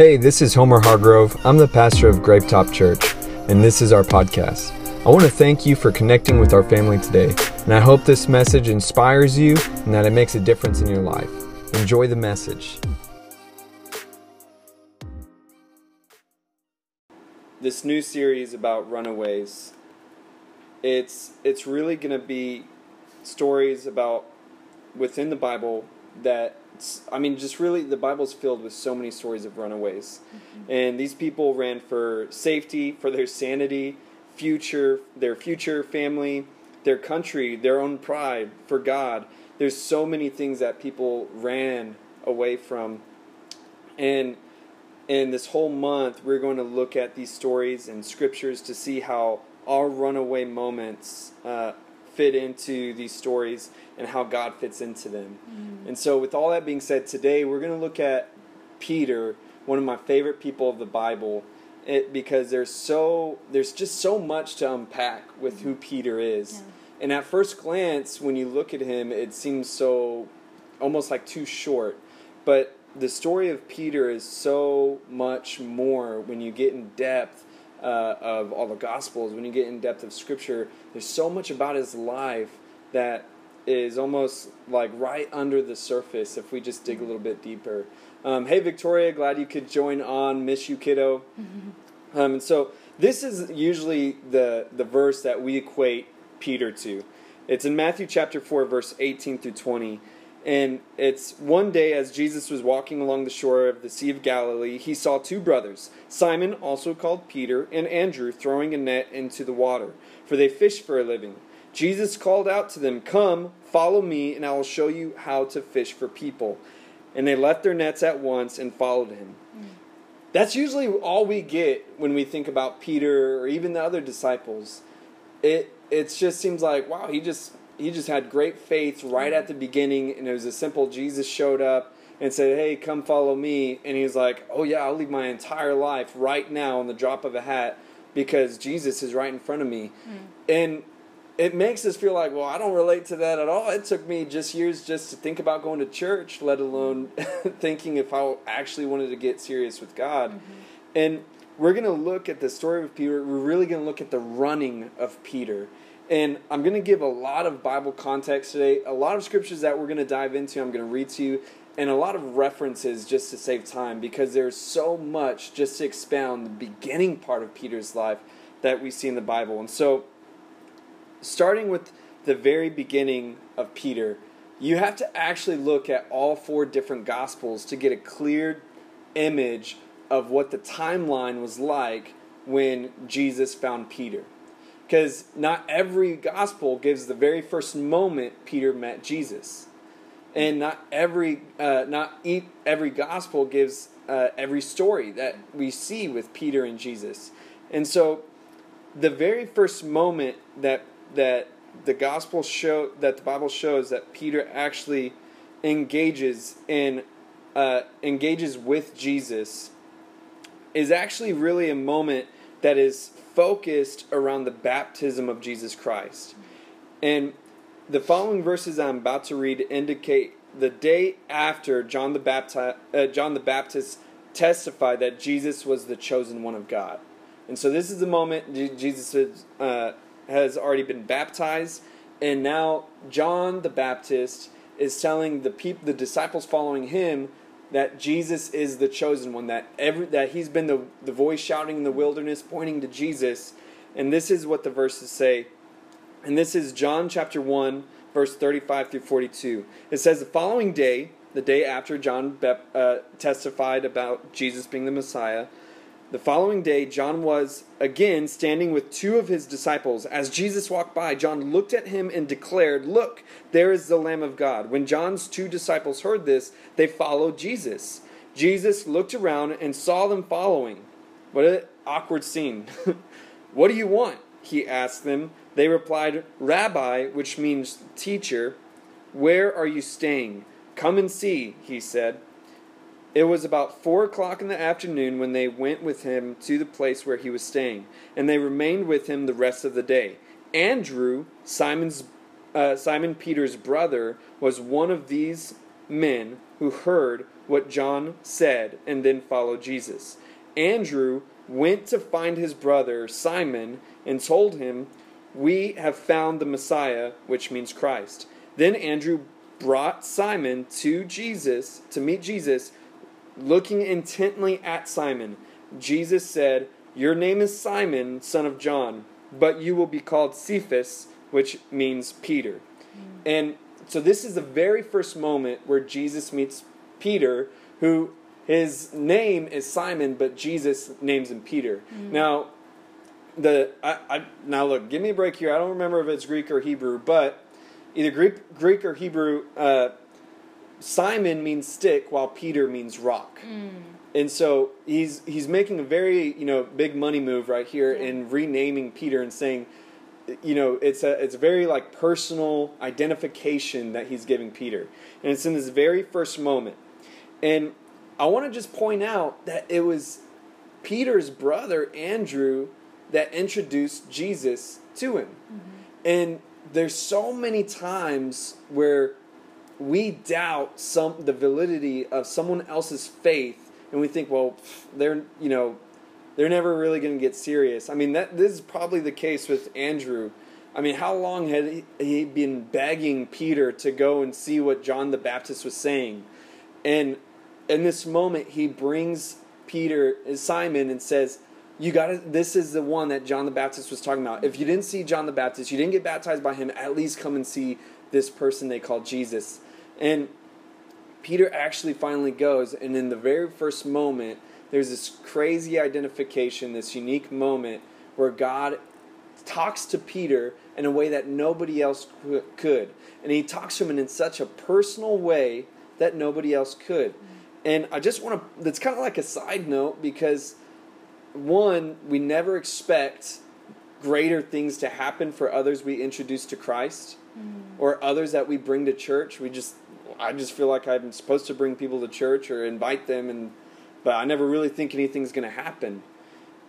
Hey, this is Homer Hargrove. I'm the pastor of Grapetop Church, and this is our podcast. I want to thank you for connecting with our family today, and I hope this message inspires you and that it makes a difference in your life. Enjoy the message. This new series about runaways, it's it's really going to be stories about within the Bible that I mean, just really, the Bible's filled with so many stories of runaways. Mm-hmm. And these people ran for safety, for their sanity, future, their future family, their country, their own pride, for God. There's so many things that people ran away from. And in this whole month, we're going to look at these stories and scriptures to see how our runaway moments uh, fit into these stories and how God fits into them. Mm. And so, with all that being said, today we're going to look at Peter, one of my favorite people of the Bible, it, because there's so there's just so much to unpack with who Peter is. Yeah. And at first glance, when you look at him, it seems so almost like too short. But the story of Peter is so much more when you get in depth uh, of all the Gospels, when you get in depth of Scripture, there's so much about his life that is almost like right under the surface if we just dig a little bit deeper. Um, hey, Victoria, glad you could join on. Miss you, kiddo. Um, and so this is usually the, the verse that we equate Peter to. It's in Matthew chapter 4, verse 18 through 20. And it's one day as Jesus was walking along the shore of the Sea of Galilee, he saw two brothers, Simon, also called Peter, and Andrew, throwing a net into the water, for they fished for a living. Jesus called out to them, Come, follow me, and I will show you how to fish for people. And they left their nets at once and followed him. Mm. That's usually all we get when we think about Peter or even the other disciples. It it just seems like wow, he just he just had great faith right at the beginning, and it was a simple Jesus showed up and said, Hey, come follow me. And he's like, Oh, yeah, I'll leave my entire life right now on the drop of a hat because Jesus is right in front of me. Mm. And it makes us feel like, well, I don't relate to that at all. It took me just years just to think about going to church, let alone thinking if I actually wanted to get serious with God. Mm-hmm. And we're going to look at the story of Peter. We're really going to look at the running of Peter. And I'm going to give a lot of Bible context today, a lot of scriptures that we're going to dive into, I'm going to read to you, and a lot of references just to save time because there's so much just to expound the beginning part of Peter's life that we see in the Bible. And so, starting with the very beginning of Peter, you have to actually look at all four different Gospels to get a clear image of what the timeline was like when Jesus found Peter because not every gospel gives the very first moment Peter met Jesus, and not every uh, not every gospel gives uh, every story that we see with Peter and Jesus, and so the very first moment that that the gospel show that the Bible shows that Peter actually engages in uh, engages with Jesus is actually really a moment that is focused around the baptism of Jesus Christ. And the following verses I'm about to read indicate the day after John the, Baptist, uh, John the Baptist testified that Jesus was the chosen one of God. And so this is the moment Jesus has, uh, has already been baptized, and now John the Baptist is telling the people, the disciples following him, that Jesus is the chosen one, that every that he's been the, the voice shouting in the wilderness, pointing to Jesus. And this is what the verses say. And this is John chapter 1, verse 35 through 42. It says, The following day, the day after John uh, testified about Jesus being the Messiah, the following day, John was again standing with two of his disciples. As Jesus walked by, John looked at him and declared, Look, there is the Lamb of God. When John's two disciples heard this, they followed Jesus. Jesus looked around and saw them following. What an awkward scene. what do you want? He asked them. They replied, Rabbi, which means teacher, where are you staying? Come and see, he said. It was about four o'clock in the afternoon when they went with him to the place where he was staying, and they remained with him the rest of the day. Andrew, Simon's uh, Simon Peter's brother, was one of these men who heard what John said and then followed Jesus. Andrew went to find his brother Simon and told him, We have found the Messiah, which means Christ. Then Andrew brought Simon to Jesus to meet Jesus, looking intently at Simon. Jesus said, Your name is Simon, son of John, but you will be called Cephas, which means Peter. Mm. And so this is the very first moment where Jesus meets Peter, who his name is Simon, but Jesus names him Peter. Mm. Now, the I, I, now look, give me a break here. I don't remember if it's Greek or Hebrew, but either Greek, Greek or Hebrew. Uh, Simon means stick, while Peter means rock. Mm. And so he's he's making a very you know big money move right here yeah. in renaming Peter and saying, you know, it's a it's a very like personal identification that he's giving Peter, and it's in this very first moment. And I want to just point out that it was Peter's brother Andrew that introduced Jesus to him. Mm-hmm. And there's so many times where we doubt some the validity of someone else's faith and we think well they're you know they're never really going to get serious i mean that this is probably the case with andrew i mean how long had he, he been begging peter to go and see what john the baptist was saying and in this moment he brings peter simon and says you got this is the one that John the Baptist was talking about. If you didn't see John the Baptist, you didn't get baptized by him, at least come and see this person they call Jesus. And Peter actually finally goes and in the very first moment there's this crazy identification, this unique moment where God talks to Peter in a way that nobody else could. And he talks to him in such a personal way that nobody else could. And I just want to, that's kind of like a side note because one, we never expect greater things to happen for others we introduce to Christ mm. or others that we bring to church. We just, I just feel like I'm supposed to bring people to church or invite them, and but I never really think anything's going to happen.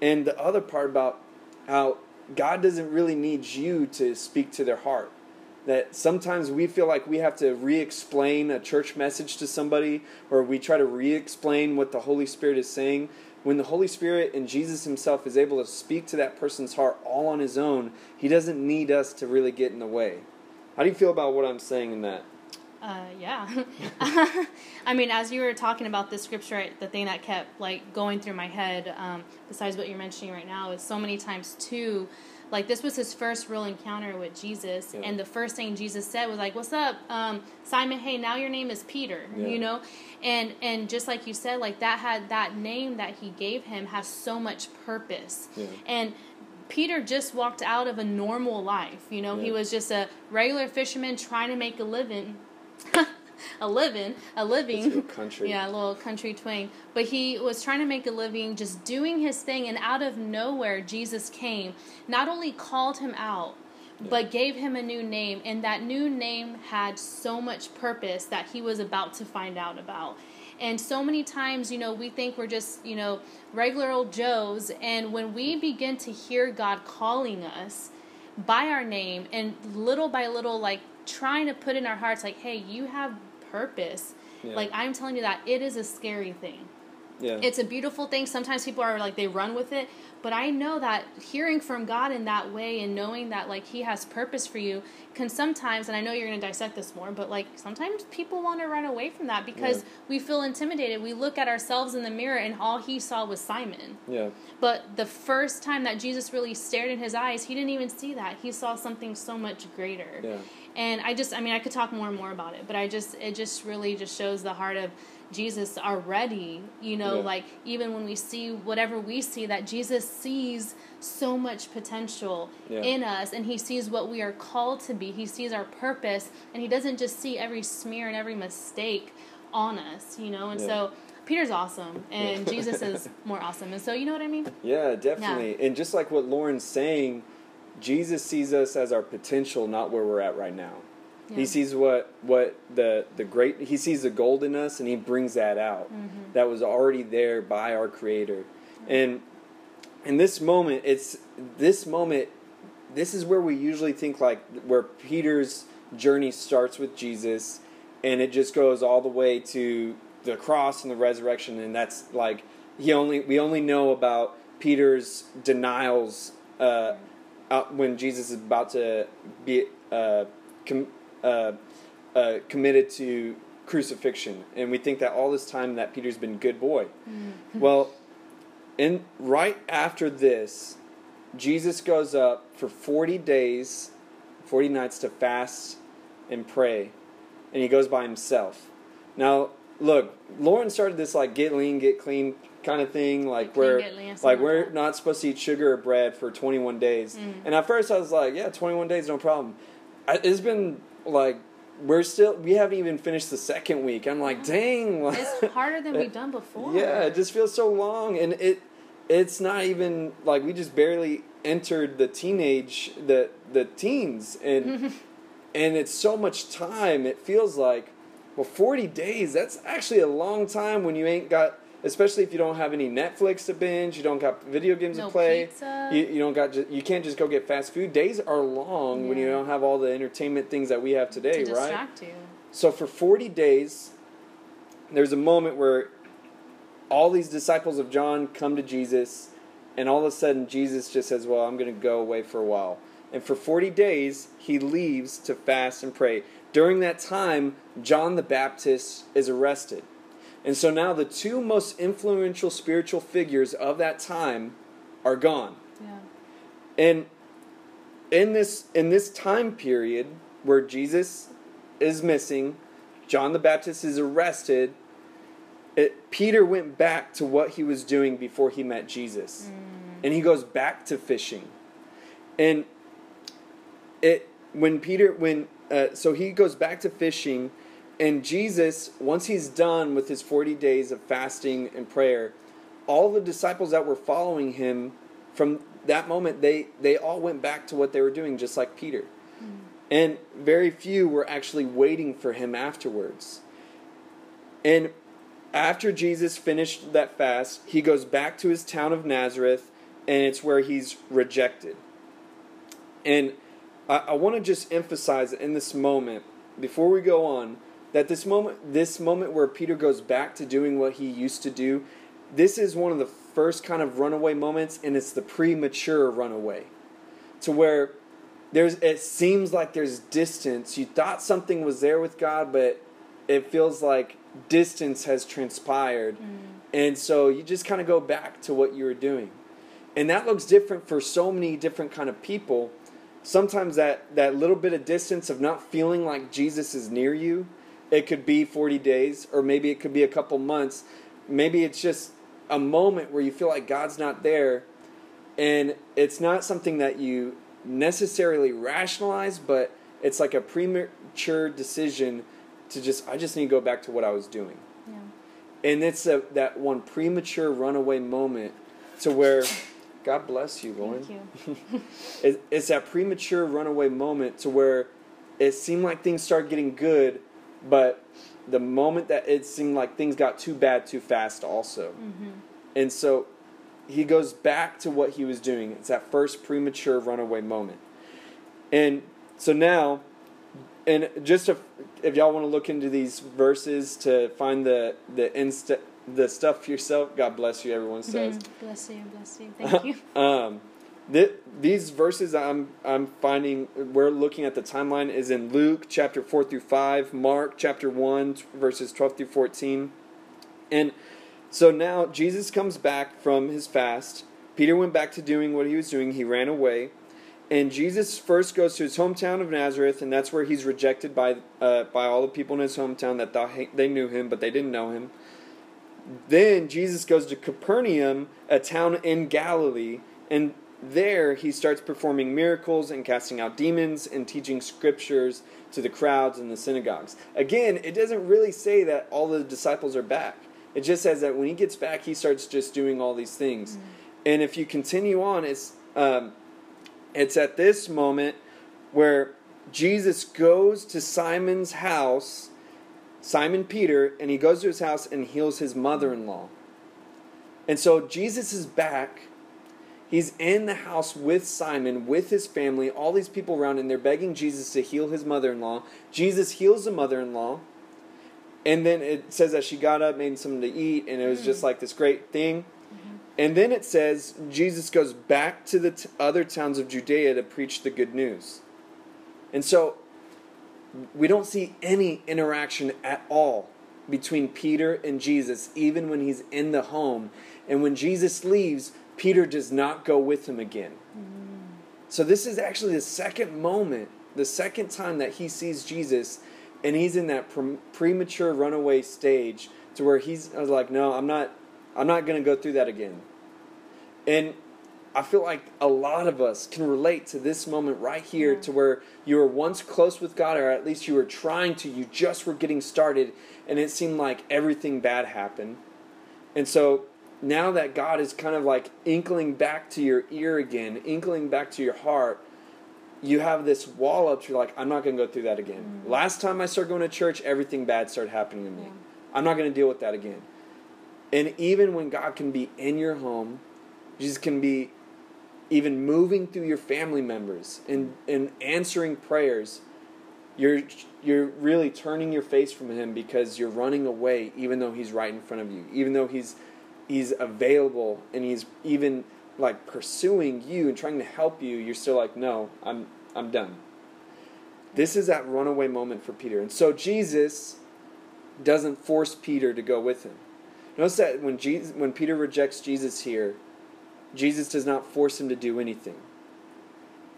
And the other part about how God doesn't really need you to speak to their heart. That sometimes we feel like we have to re explain a church message to somebody, or we try to re explain what the Holy Spirit is saying when the Holy Spirit and Jesus Himself is able to speak to that person's heart all on His own, He doesn't need us to really get in the way. How do you feel about what I'm saying in that? Uh, yeah. I mean, as you were talking about this scripture, the thing that kept like going through my head, um, besides what you're mentioning right now, is so many times too like this was his first real encounter with Jesus, yeah. and the first thing Jesus said was like, "What's up, um, Simon? Hey, now your name is Peter." Yeah. You know, and and just like you said, like that had that name that he gave him has so much purpose, yeah. and. Peter just walked out of a normal life. You know, he was just a regular fisherman trying to make a living. a living, a living. country. Yeah, a little country twang. But he was trying to make a living, just doing his thing, and out of nowhere, Jesus came. Not only called him out, yeah. but gave him a new name, and that new name had so much purpose that he was about to find out about. And so many times, you know, we think we're just, you know, regular old Joes. And when we begin to hear God calling us by our name and little by little, like trying to put in our hearts, like, hey, you have purpose. Yeah. Like I'm telling you that it is a scary thing. Yeah. It's a beautiful thing. Sometimes people are like they run with it, but I know that hearing from God in that way and knowing that like he has purpose for you can sometimes and I know you're going to dissect this more, but like sometimes people want to run away from that because yeah. we feel intimidated. We look at ourselves in the mirror and all he saw was Simon. Yeah. But the first time that Jesus really stared in his eyes, he didn't even see that. He saw something so much greater. Yeah and i just i mean i could talk more and more about it but i just it just really just shows the heart of jesus already you know yeah. like even when we see whatever we see that jesus sees so much potential yeah. in us and he sees what we are called to be he sees our purpose and he doesn't just see every smear and every mistake on us you know and yeah. so Peter's awesome, and Jesus is more awesome, and so you know what I mean. Yeah, definitely. And just like what Lauren's saying, Jesus sees us as our potential, not where we're at right now. Yeah. He sees what what the the great he sees the gold in us and he brings that out. Mm-hmm. That was already there by our creator. And in this moment it's this moment this is where we usually think like where Peter's journey starts with Jesus and it just goes all the way to the cross and the resurrection, and that's like he only we only know about Peter's denials uh, out when Jesus is about to be uh, com- uh, uh, committed to crucifixion, and we think that all this time that Peter's been good boy. Well, in right after this, Jesus goes up for forty days, forty nights to fast and pray, and he goes by himself. Now, look, Lauren started this like get lean, get clean kind of thing, like where like we're that. not supposed to eat sugar or bread for 21 days. Mm. And at first I was like, yeah, 21 days, no problem. I, it's been like we're still we haven't even finished the second week. I'm like, dang, It's harder than we've done before. yeah, it just feels so long, and it it's not even like we just barely entered the teenage the the teens, and and it's so much time. It feels like well, forty days. That's actually a long time when you ain't got. Especially if you don't have any Netflix to binge, you don't got video games No to play, you, you don't got ju- you can't just go get fast food. Days are long when you don't have all the entertainment things that we have today, to right? you. So for 40 days, there's a moment where all these disciples of John come to Jesus, and all of a sudden Jesus just says, Well, I'm going to go away for a while. And for 40 days, he leaves to fast and pray. During that time, John the Baptist is arrested. And so now the two most influential spiritual figures of that time are gone. Yeah. And in this in this time period where Jesus is missing, John the Baptist is arrested, it, Peter went back to what he was doing before he met Jesus. And he goes back to fishing. And it when Peter when uh, so he goes back to fishing and Jesus once he's done with his 40 days of fasting and prayer all the disciples that were following him from that moment they they all went back to what they were doing just like Peter. Mm. And very few were actually waiting for him afterwards. And after Jesus finished that fast he goes back to his town of Nazareth and it's where he's rejected. And I, I want to just emphasize in this moment, before we go on, that this moment, this moment where Peter goes back to doing what he used to do, this is one of the first kind of runaway moments, and it's the premature runaway, to where there's it seems like there's distance. You thought something was there with God, but it feels like distance has transpired, mm. and so you just kind of go back to what you were doing, and that looks different for so many different kind of people. Sometimes that, that little bit of distance of not feeling like Jesus is near you, it could be 40 days, or maybe it could be a couple months. Maybe it's just a moment where you feel like God's not there, and it's not something that you necessarily rationalize, but it's like a premature decision to just, I just need to go back to what I was doing. Yeah. And it's a, that one premature runaway moment to where, God bless you, Lauren Thank you. it, it's that premature runaway moment to where it seemed like things started getting good, but the moment that it seemed like things got too bad too fast, also. Mm-hmm. And so he goes back to what he was doing. It's that first premature runaway moment. And so now, and just if, if y'all want to look into these verses to find the the insta, the stuff yourself, God bless you. Everyone says. Mhm. Bless you, bless you. Thank you. Um, th- these verses I'm I'm finding we're looking at the timeline is in Luke chapter four through five, Mark chapter one verses twelve through fourteen, and so now Jesus comes back from his fast. Peter went back to doing what he was doing. He ran away, and Jesus first goes to his hometown of Nazareth, and that's where he's rejected by uh, by all the people in his hometown that thought he- they knew him, but they didn't know him. Then Jesus goes to Capernaum, a town in Galilee, and there he starts performing miracles and casting out demons and teaching scriptures to the crowds in the synagogues. Again, it doesn't really say that all the disciples are back. It just says that when he gets back, he starts just doing all these things. And if you continue on, it's um, it's at this moment where Jesus goes to Simon's house Simon Peter, and he goes to his house and heals his mother in law. And so Jesus is back. He's in the house with Simon, with his family, all these people around, and they're begging Jesus to heal his mother in law. Jesus heals the mother in law. And then it says that she got up, made something to eat, and it was just mm. like this great thing. Mm-hmm. And then it says Jesus goes back to the t- other towns of Judea to preach the good news. And so we don't see any interaction at all between Peter and Jesus, even when he's in the home. And when Jesus leaves, Peter does not go with him again. So this is actually the second moment, the second time that he sees Jesus, and he's in that pre- premature runaway stage to where he's I was like, no, I'm not, I'm not going to go through that again. And I feel like a lot of us can relate to this moment right here to where you were once close with God, or at least you were trying to, you just were getting started, and it seemed like everything bad happened. And so now that God is kind of like inkling back to your ear again, inkling back to your heart, you have this wall up. You're like, I'm not going to go through that again. Mm-hmm. Last time I started going to church, everything bad started happening to me. Yeah. I'm not going to deal with that again. And even when God can be in your home, Jesus can be even moving through your family members and, and answering prayers, you're you're really turning your face from him because you're running away even though he's right in front of you. Even though he's he's available and he's even like pursuing you and trying to help you, you're still like, No, I'm I'm done. This is that runaway moment for Peter. And so Jesus doesn't force Peter to go with him. Notice that when Jesus when Peter rejects Jesus here, Jesus does not force him to do anything.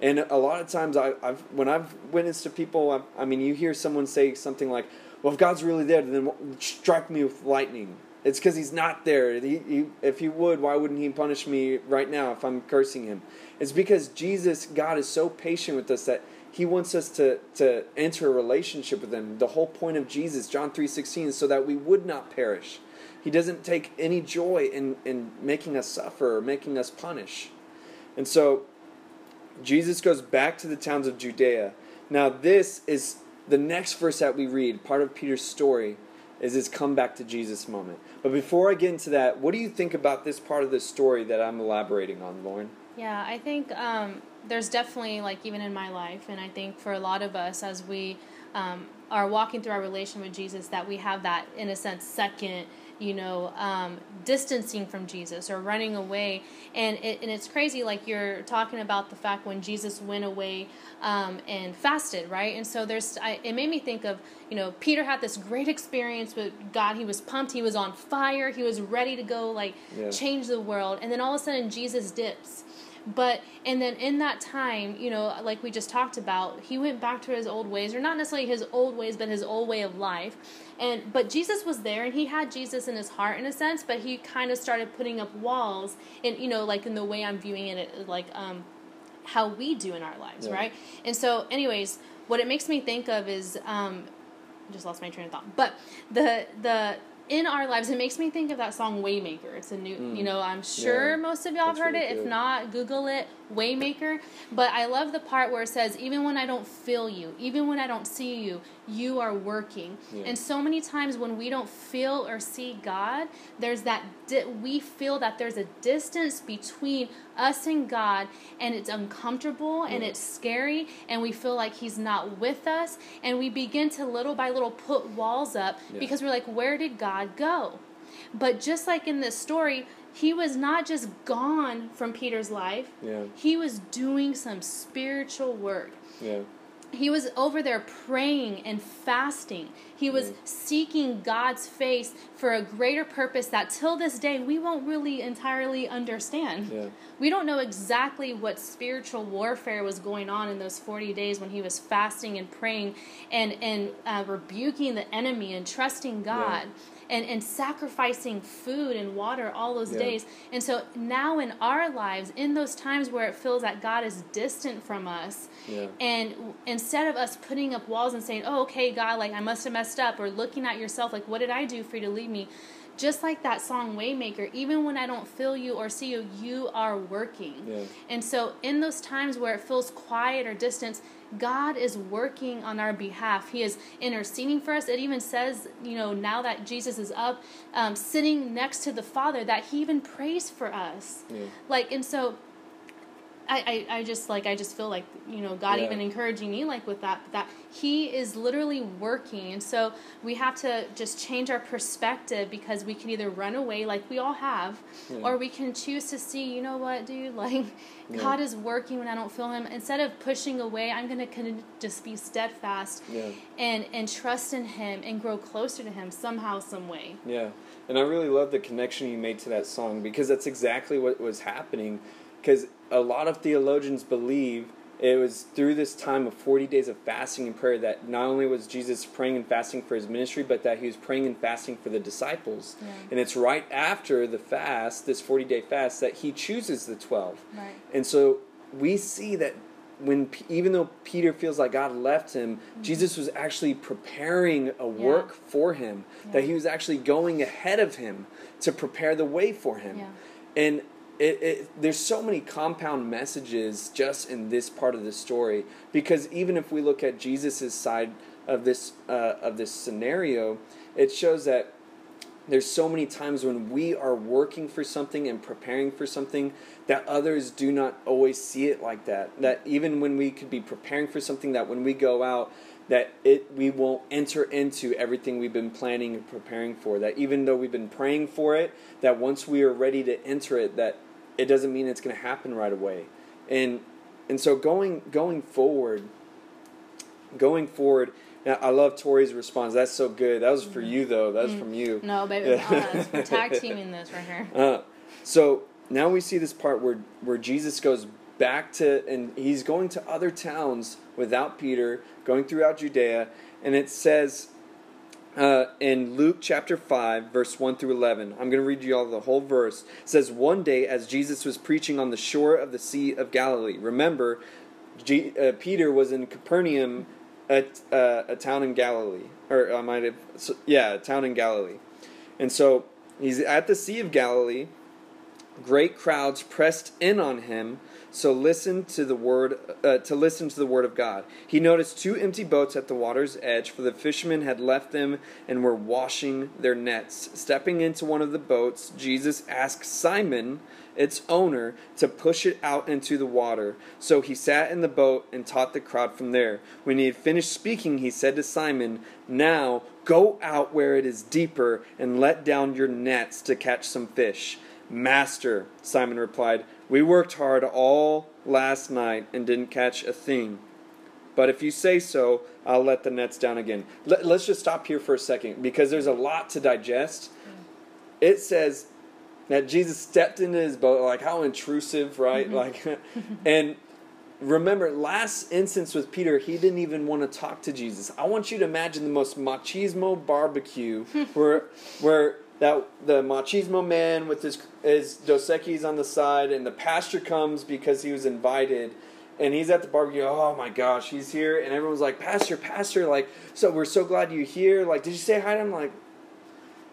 And a lot of times, I, have when I've witnessed to people, I've, I mean, you hear someone say something like, "Well, if God's really there, then strike me with lightning." It's because He's not there. He, he, if He would, why wouldn't He punish me right now if I'm cursing Him? It's because Jesus, God, is so patient with us that He wants us to to enter a relationship with Him. The whole point of Jesus, John three sixteen, is so that we would not perish. He doesn't take any joy in, in making us suffer or making us punish. And so Jesus goes back to the towns of Judea. Now, this is the next verse that we read, part of Peter's story, is his come back to Jesus moment. But before I get into that, what do you think about this part of the story that I'm elaborating on, Lauren? Yeah, I think um, there's definitely like even in my life, and I think for a lot of us as we um, are walking through our relation with Jesus, that we have that in a sense second, you know, um, distancing from Jesus or running away, and it, and it's crazy. Like you're talking about the fact when Jesus went away um, and fasted, right? And so there's, I, it made me think of, you know, Peter had this great experience with God. He was pumped. He was on fire. He was ready to go like Yeah. change the world, and then all of a sudden Jesus dips but and then in that time you know like we just talked about he went back to his old ways or not necessarily his old ways but his old way of life and but jesus was there and he had jesus in his heart in a sense but he kind of started putting up walls and you know like in the way i'm viewing it like um how we do in our lives Yeah. right and so anyways what it makes me think of is um just lost my train of thought. But the the in our lives, it makes me think of that song Waymaker. It's a new, hmm. you know, I'm sure Yeah. most of y'all have heard really it. If not, Google it, Waymaker. But I love the part where it says, even when I don't feel you, even when I don't see you, you are working. Yeah. And so many times when we don't feel or see God, there's that di- we feel that there's a distance between us and God, and it's uncomfortable and Yeah. it's scary, and we feel like He's not with us, and we begin to little by little put walls up Yeah. because we're like, where did God go? But just like in this story, he was not just gone from Peter's life. Yeah. He was doing some spiritual work. Yeah. He was over there praying and fasting. He was Yeah. seeking God's face for a greater purpose that till this day we won't really entirely understand. Yeah. We don't know exactly what spiritual warfare was going on in those 40 days when he was fasting and praying and, and uh, rebuking the enemy and trusting God. And, and sacrificing food and water all those Yeah. days. And so now in our lives, in those times where it feels that God is distant from us, Yeah. and w- instead of us putting up walls and saying, oh, okay, God, like I must have messed up, or looking at yourself, like, what did I do for you to leave me? Just like that song Waymaker, even when I don't feel you or see you, you are working. Yeah. And so, in those times where it feels quiet or distance, God is working on our behalf. He is interceding for us. It even says, you know, now that Jesus is up, um, sitting next to the Father, that He even prays for us. Yeah. Like, and so I, I, I just like I just feel like you know God Yeah. even encouraging me like with that that He is literally working and so we have to just change our perspective because we can either run away like we all have Yeah. or we can choose to see you know what dude like Yeah. God is working when I don't feel Him instead of pushing away I'm gonna con- just be steadfast and and trust in Him and grow closer to Him somehow some way Yeah, and I really love the connection you made to that song because that's exactly what was happening. Because a lot of theologians believe it was through this time of 40 days of fasting and prayer that not only was Jesus praying and fasting for his ministry, but that he was praying and fasting for the disciples. Yeah. And it's right after the fast, this 40 day fast, that he chooses the 12. right And so we see that when even though Peter feels like God left him, mm-hmm. Jesus was actually preparing a work for him. That he was actually going ahead of him to prepare the way for him. Yeah. And it, it, there's so many compound messages just in this part of the story because even if we look at Jesus' side of this uh, of this scenario, it shows that there's so many times when we are working for something and preparing for something that others do not always see it like that. That even when we could be preparing for something that when we go out that it we won't enter into everything we've been planning and preparing for that even though we've been praying for it that once we are ready to enter it that it doesn't mean it's going to happen right away and and so going going forward going forward now, I love Tori's response. That's so good. That was for you, though. That was from you. no baby Yeah. we're tag teaming this right here Uh, so now we see this part where where Jesus goes back to and he's going to other towns without Peter, going throughout Judea, and it says uh, in Luke chapter 5, verse 1 through 11. I'm going to read you all the whole verse. It says, One day, as Jesus was preaching on the shore of the Sea of Galilee, remember, G- uh, Peter was in Capernaum, a, uh, a town in Galilee. Or I might have, so, yeah, a town in Galilee. And so he's at the Sea of Galilee. Great crowds pressed in on him, so listen to the word uh, to listen to the word of God. He noticed two empty boats at the water's edge, for the fishermen had left them and were washing their nets. Stepping into one of the boats, Jesus asked Simon, its owner, to push it out into the water. So he sat in the boat and taught the crowd from there. When he had finished speaking, he said to Simon, "Now go out where it is deeper and let down your nets to catch some fish." Master, Simon replied, we worked hard all last night and didn't catch a thing. But if you say so, I'll let the nets down again. Let, us just stop here for a second because there's a lot to digest. It says that Jesus stepped into his boat, like how intrusive, right? Mm-hmm. Like, and remember, last instance with Peter, he didn't even want to talk to Jesus. I want you to imagine the most machismo barbecue where, where that the machismo man with his his Dos Equis on the side, and the pastor comes because he was invited, and he's at the barbecue. Oh my gosh, he's here, and everyone's like, Pastor, Pastor, like, so we're so glad you're here. Like, did you say hi to him? Like,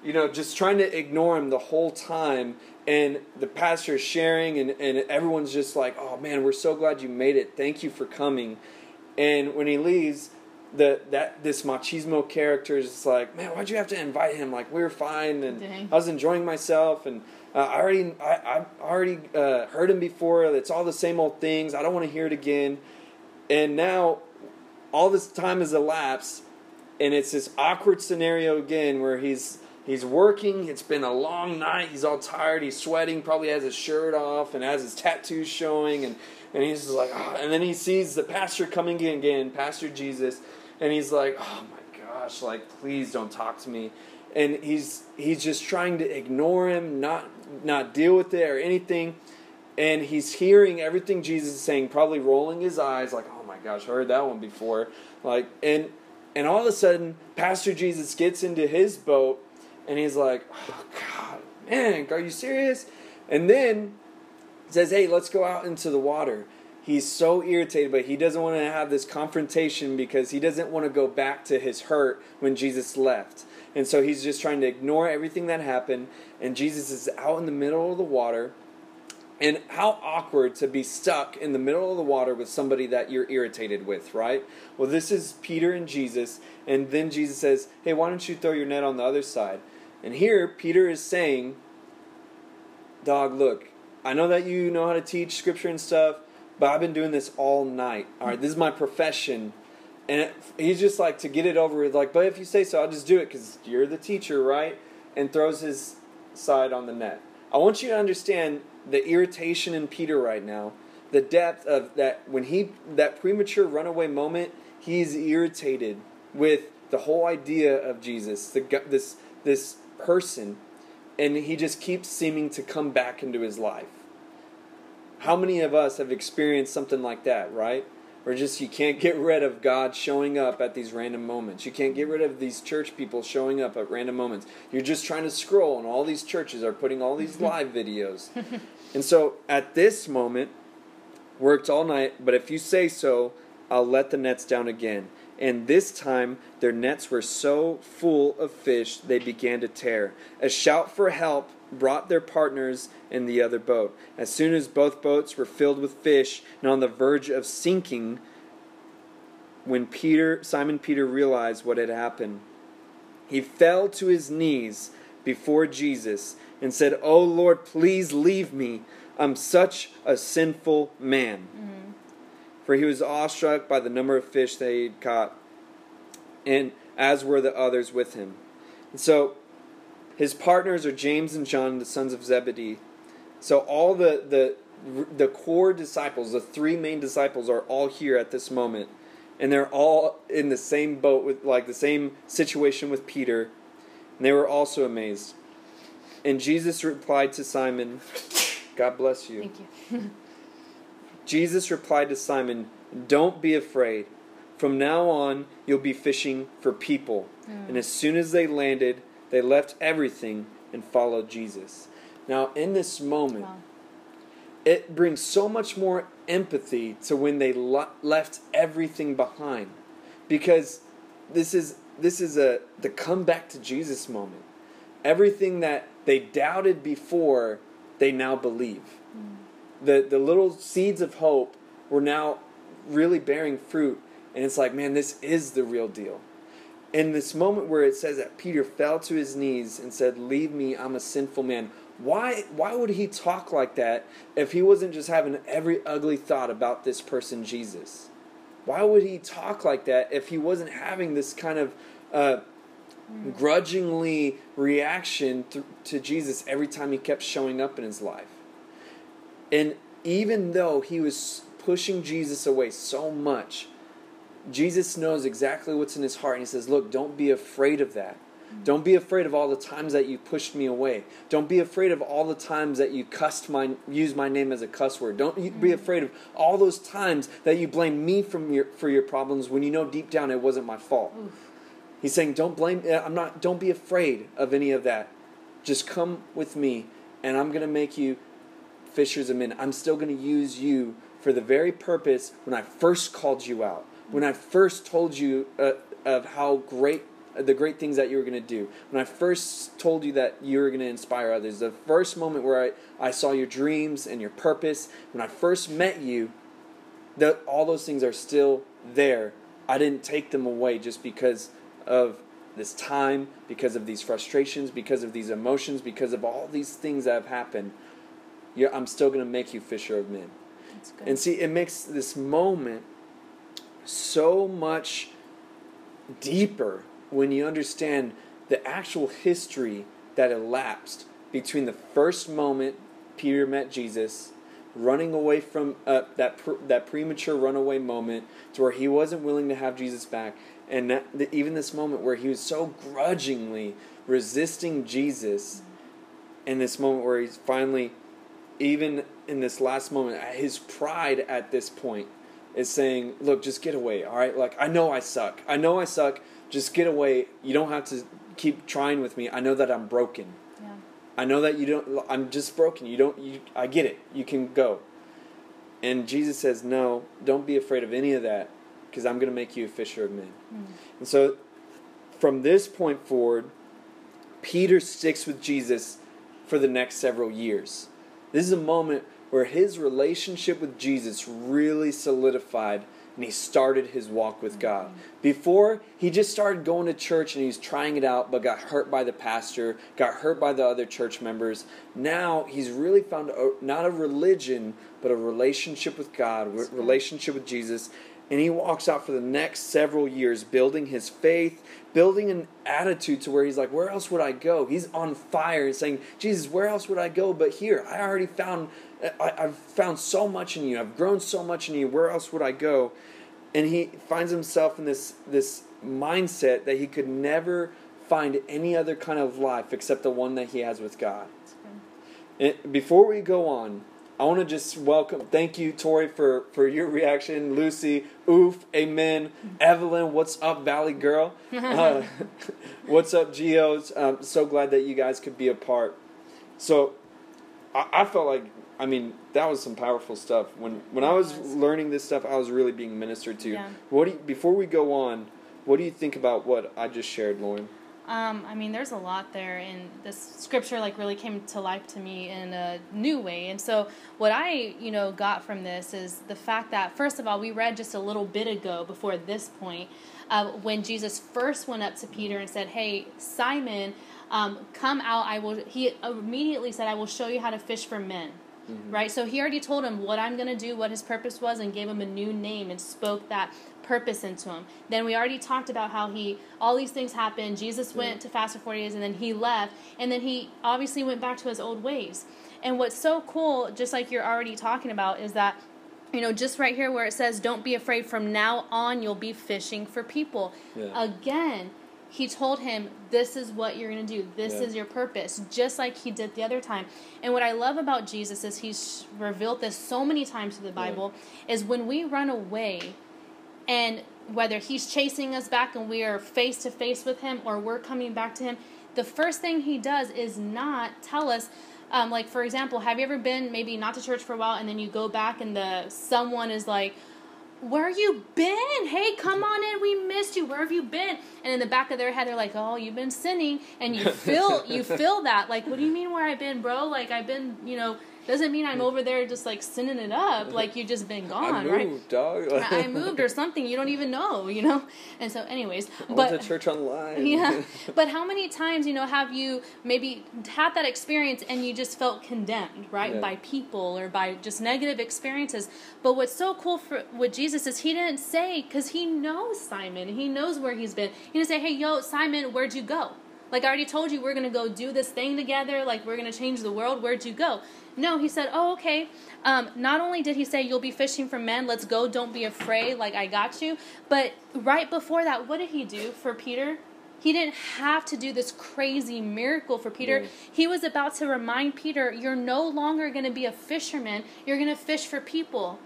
you know, just trying to ignore him the whole time. And the pastor is sharing, and, and everyone's just like, oh man, we're so glad you made it. Thank you for coming. And when he leaves, the that this machismo character is like, man, why'd you have to invite him? Like we were fine, and Dang. I was enjoying myself, and uh, I already I I already uh, heard him before. It's all the same old things. I don't want to hear it again. And now, all this time has elapsed, and it's this awkward scenario again where he's he's working. It's been a long night. He's all tired. He's sweating. Probably has his shirt off and has his tattoos showing, and and he's just like, "Ah," and then he sees the pastor coming in again, Pastor Jesus, and he's like, oh my gosh, like please don't talk to me. And he's he's just trying to ignore him, not not deal with it or anything. And he's hearing everything Jesus is saying, probably rolling his eyes, like, oh my gosh, I heard that one before. Like, and and all of a sudden, Pastor Jesus gets into his boat, and he's like, oh God, man, are you serious? And then says, hey, let's go out into the water. He's so irritated, but he doesn't want to have this confrontation because he doesn't want to go back to his hurt when Jesus left. And so he's just trying to ignore everything that happened. And Jesus is out in the middle of the water. And how awkward to be stuck in the middle of the water with somebody that you're irritated with, right? Well, this is Peter and Jesus. And then Jesus says, Hey, why don't you throw your net on the other side? And here, Peter is saying, Dog, look, I know that you know how to teach scripture and stuff, but I've been doing this all night. All right, this is my profession. And it, he's just like, to get it over with, like, but if you say so, I'll just do it because you're the teacher, right? And throws his side on the net. I want you to understand the irritation in Peter right now, the depth of that when he that premature runaway moment, he's irritated with the whole idea of Jesus, the this this person, and he just keeps seeming to come back into his life. How many of us have experienced something like that, right? Or just you can't get rid of God showing up at these random moments. You can't get rid of these church people showing up at random moments. You're just trying to scroll, and all these churches are putting all these live videos. and so at this moment, worked all night, but if you say so, I'll let the nets down again. And this time their nets were so full of fish they began to tear. A shout for help brought their partners in the other boat. As soon as both boats were filled with fish and on the verge of sinking, when Peter, Simon Peter realized what had happened, he fell to his knees before Jesus and said, "Oh Lord, please leave me. I'm such a sinful man." Mm-hmm. For he was awestruck by the number of fish they had caught, and as were the others with him. And so his partners are James and John, the sons of Zebedee. So all the the the core disciples, the three main disciples, are all here at this moment, and they're all in the same boat with like the same situation with Peter, and they were also amazed. And Jesus replied to Simon, "God bless you." Thank you. Jesus replied to Simon, "Don't be afraid. From now on, you'll be fishing for people." Mm. And as soon as they landed, they left everything and followed Jesus. Now, in this moment, wow. it brings so much more empathy to when they le- left everything behind, because this is this is a the come back to Jesus moment. Everything that they doubted before, they now believe. Mm. The the little seeds of hope were now really bearing fruit, and it's like, man, this is the real deal in this moment where it says that Peter fell to his knees and said, "Leave me, I'm a sinful man." Why why would he talk like that if he wasn't just having every ugly thought about this person Jesus? Why would he talk like that if he wasn't having this kind of uh, grudgingly reaction to, to Jesus every time he kept showing up in his life? And even though he was pushing Jesus away so much, Jesus knows exactly what's in his heart, and he says, Look, don't be afraid of that. Don't be afraid of all the times that you pushed me away. Don't be afraid of all the times that you cussed my used my name as a cuss word. Don't be mm. afraid of all those times that you blame me from your, for your problems when you know deep down it wasn't my fault. Oof. He's saying, don't blame. I'm not. Don't be afraid of any of that. Just come with me, and I'm going to make you fishers of men. I'm still going to use you for the very purpose when I first called you out when I first told you uh, of how great the great things that you were going to do. When I first told you that you were going to inspire others, the first moment where I, I saw your dreams and your purpose, when I first met you, that all those things are still there. I didn't take them away just because of this time, because of these frustrations, because of these emotions, because of all these things that have happened. I'm still going to make you fisher of men. And see, it makes this moment so much deeper when you understand the actual history that elapsed between the first moment Peter met Jesus, running away from uh, that pr- that premature runaway moment to where he wasn't willing to have Jesus back, and that, the, even this moment where he was so grudgingly resisting Jesus, and this moment where he's finally, even in this last moment, his pride at this point is saying, "Look, just get away. All right? Like I know I suck. I know I suck. Just get away. You don't have to keep trying with me. I know that I'm broken. Yeah. I know that you don't I'm just broken. You don't you I get it. You can go." And Jesus says, "No, don't be afraid of any of that because I'm going to make you a fisher of men." Mm. And so from this point forward, Peter sticks with Jesus for the next several years. This is a moment where his relationship with Jesus really solidified and he started his walk with God. Before, he just started going to church and he's trying it out, but got hurt by the pastor, got hurt by the other church members. Now he's really found a, not a religion, but a relationship with God, a relationship with Jesus. And he walks out for the next several years building his faith, building an attitude to where he's like, Where else would I go? He's on fire and saying, Jesus, where else would I go but here? I already found, I, I've found so much in you. I've grown so much in you. Where else would I go? And he finds himself in this, this mindset that he could never find any other kind of life except the one that he has with God. And before we go on, I want to just welcome, thank you, Tori, for, for your reaction. Lucy, oof, amen. Evelyn, what's up, Valley Girl? Uh, what's up, Geos? I'm so glad that you guys could be a part. So, I, I felt like, I mean, that was some powerful stuff. When when I was learning this stuff, I was really being ministered to. Yeah. What do you, before we go on, what do you think about what I just shared, Lauren? Um, I mean, there's a lot there, and this scripture like really came to life to me in a new way. And so, what I you know got from this is the fact that first of all, we read just a little bit ago before this point, uh, when Jesus first went up to Peter and said, "Hey, Simon, um, come out. I will." He immediately said, "I will show you how to fish for men." Mm-hmm. Right? So he already told him what I'm going to do, what his purpose was, and gave him a new name and spoke that purpose into him. Then we already talked about how he, all these things happened. Jesus went to fast for 40 days and then he left. And then he obviously went back to his old ways. And what's so cool, just like you're already talking about, is that you know, just right here where it says, don't be afraid, from now on you'll be fishing for people. Yeah. Again, he told him, this is what you're going to do. This Yeah. is your purpose, just like he did the other time. And what I love about Jesus is he's revealed this so many times through the Bible, is when we run away and whether he's chasing us back and we are face to face with him or we're coming back to him, the first thing he does is not tell us. Um, like for example, have you ever been maybe not to church for a while and then you go back and the someone is like, "Where you been? Hey, come on in. We missed you. Where have you been?" And in the back of their head, they're like, "Oh, you've been sinning," and you feel you feel that. Like, what do you mean where I've been, bro? Like I've been, you know. Doesn't mean I'm over there just like sinning it up. Like you just been gone, I right? moved, dog. I moved or something you don't even know, you know. And so, anyways, I went but to church online. yeah, but how many times you know have you maybe had that experience and you just felt condemned, right, Yeah. by people or by just negative experiences? But what's so cool for with Jesus is he didn't say because he knows Simon, he knows where he's been. He didn't say, "Hey, yo, Simon, where'd you go?" Like I already told you, we're gonna go do this thing together. Like we're gonna change the world. Where'd you go? No, he said, "Oh, okay." Um, not only did he say, "You'll be fishing for men. Let's go. Don't be afraid. Like I got you." But right before that, what did he do for Peter? He didn't have to do this crazy miracle for Peter. Yeah. He was about to remind Peter, "You're no longer going to be a fisherman. You're going to fish for people."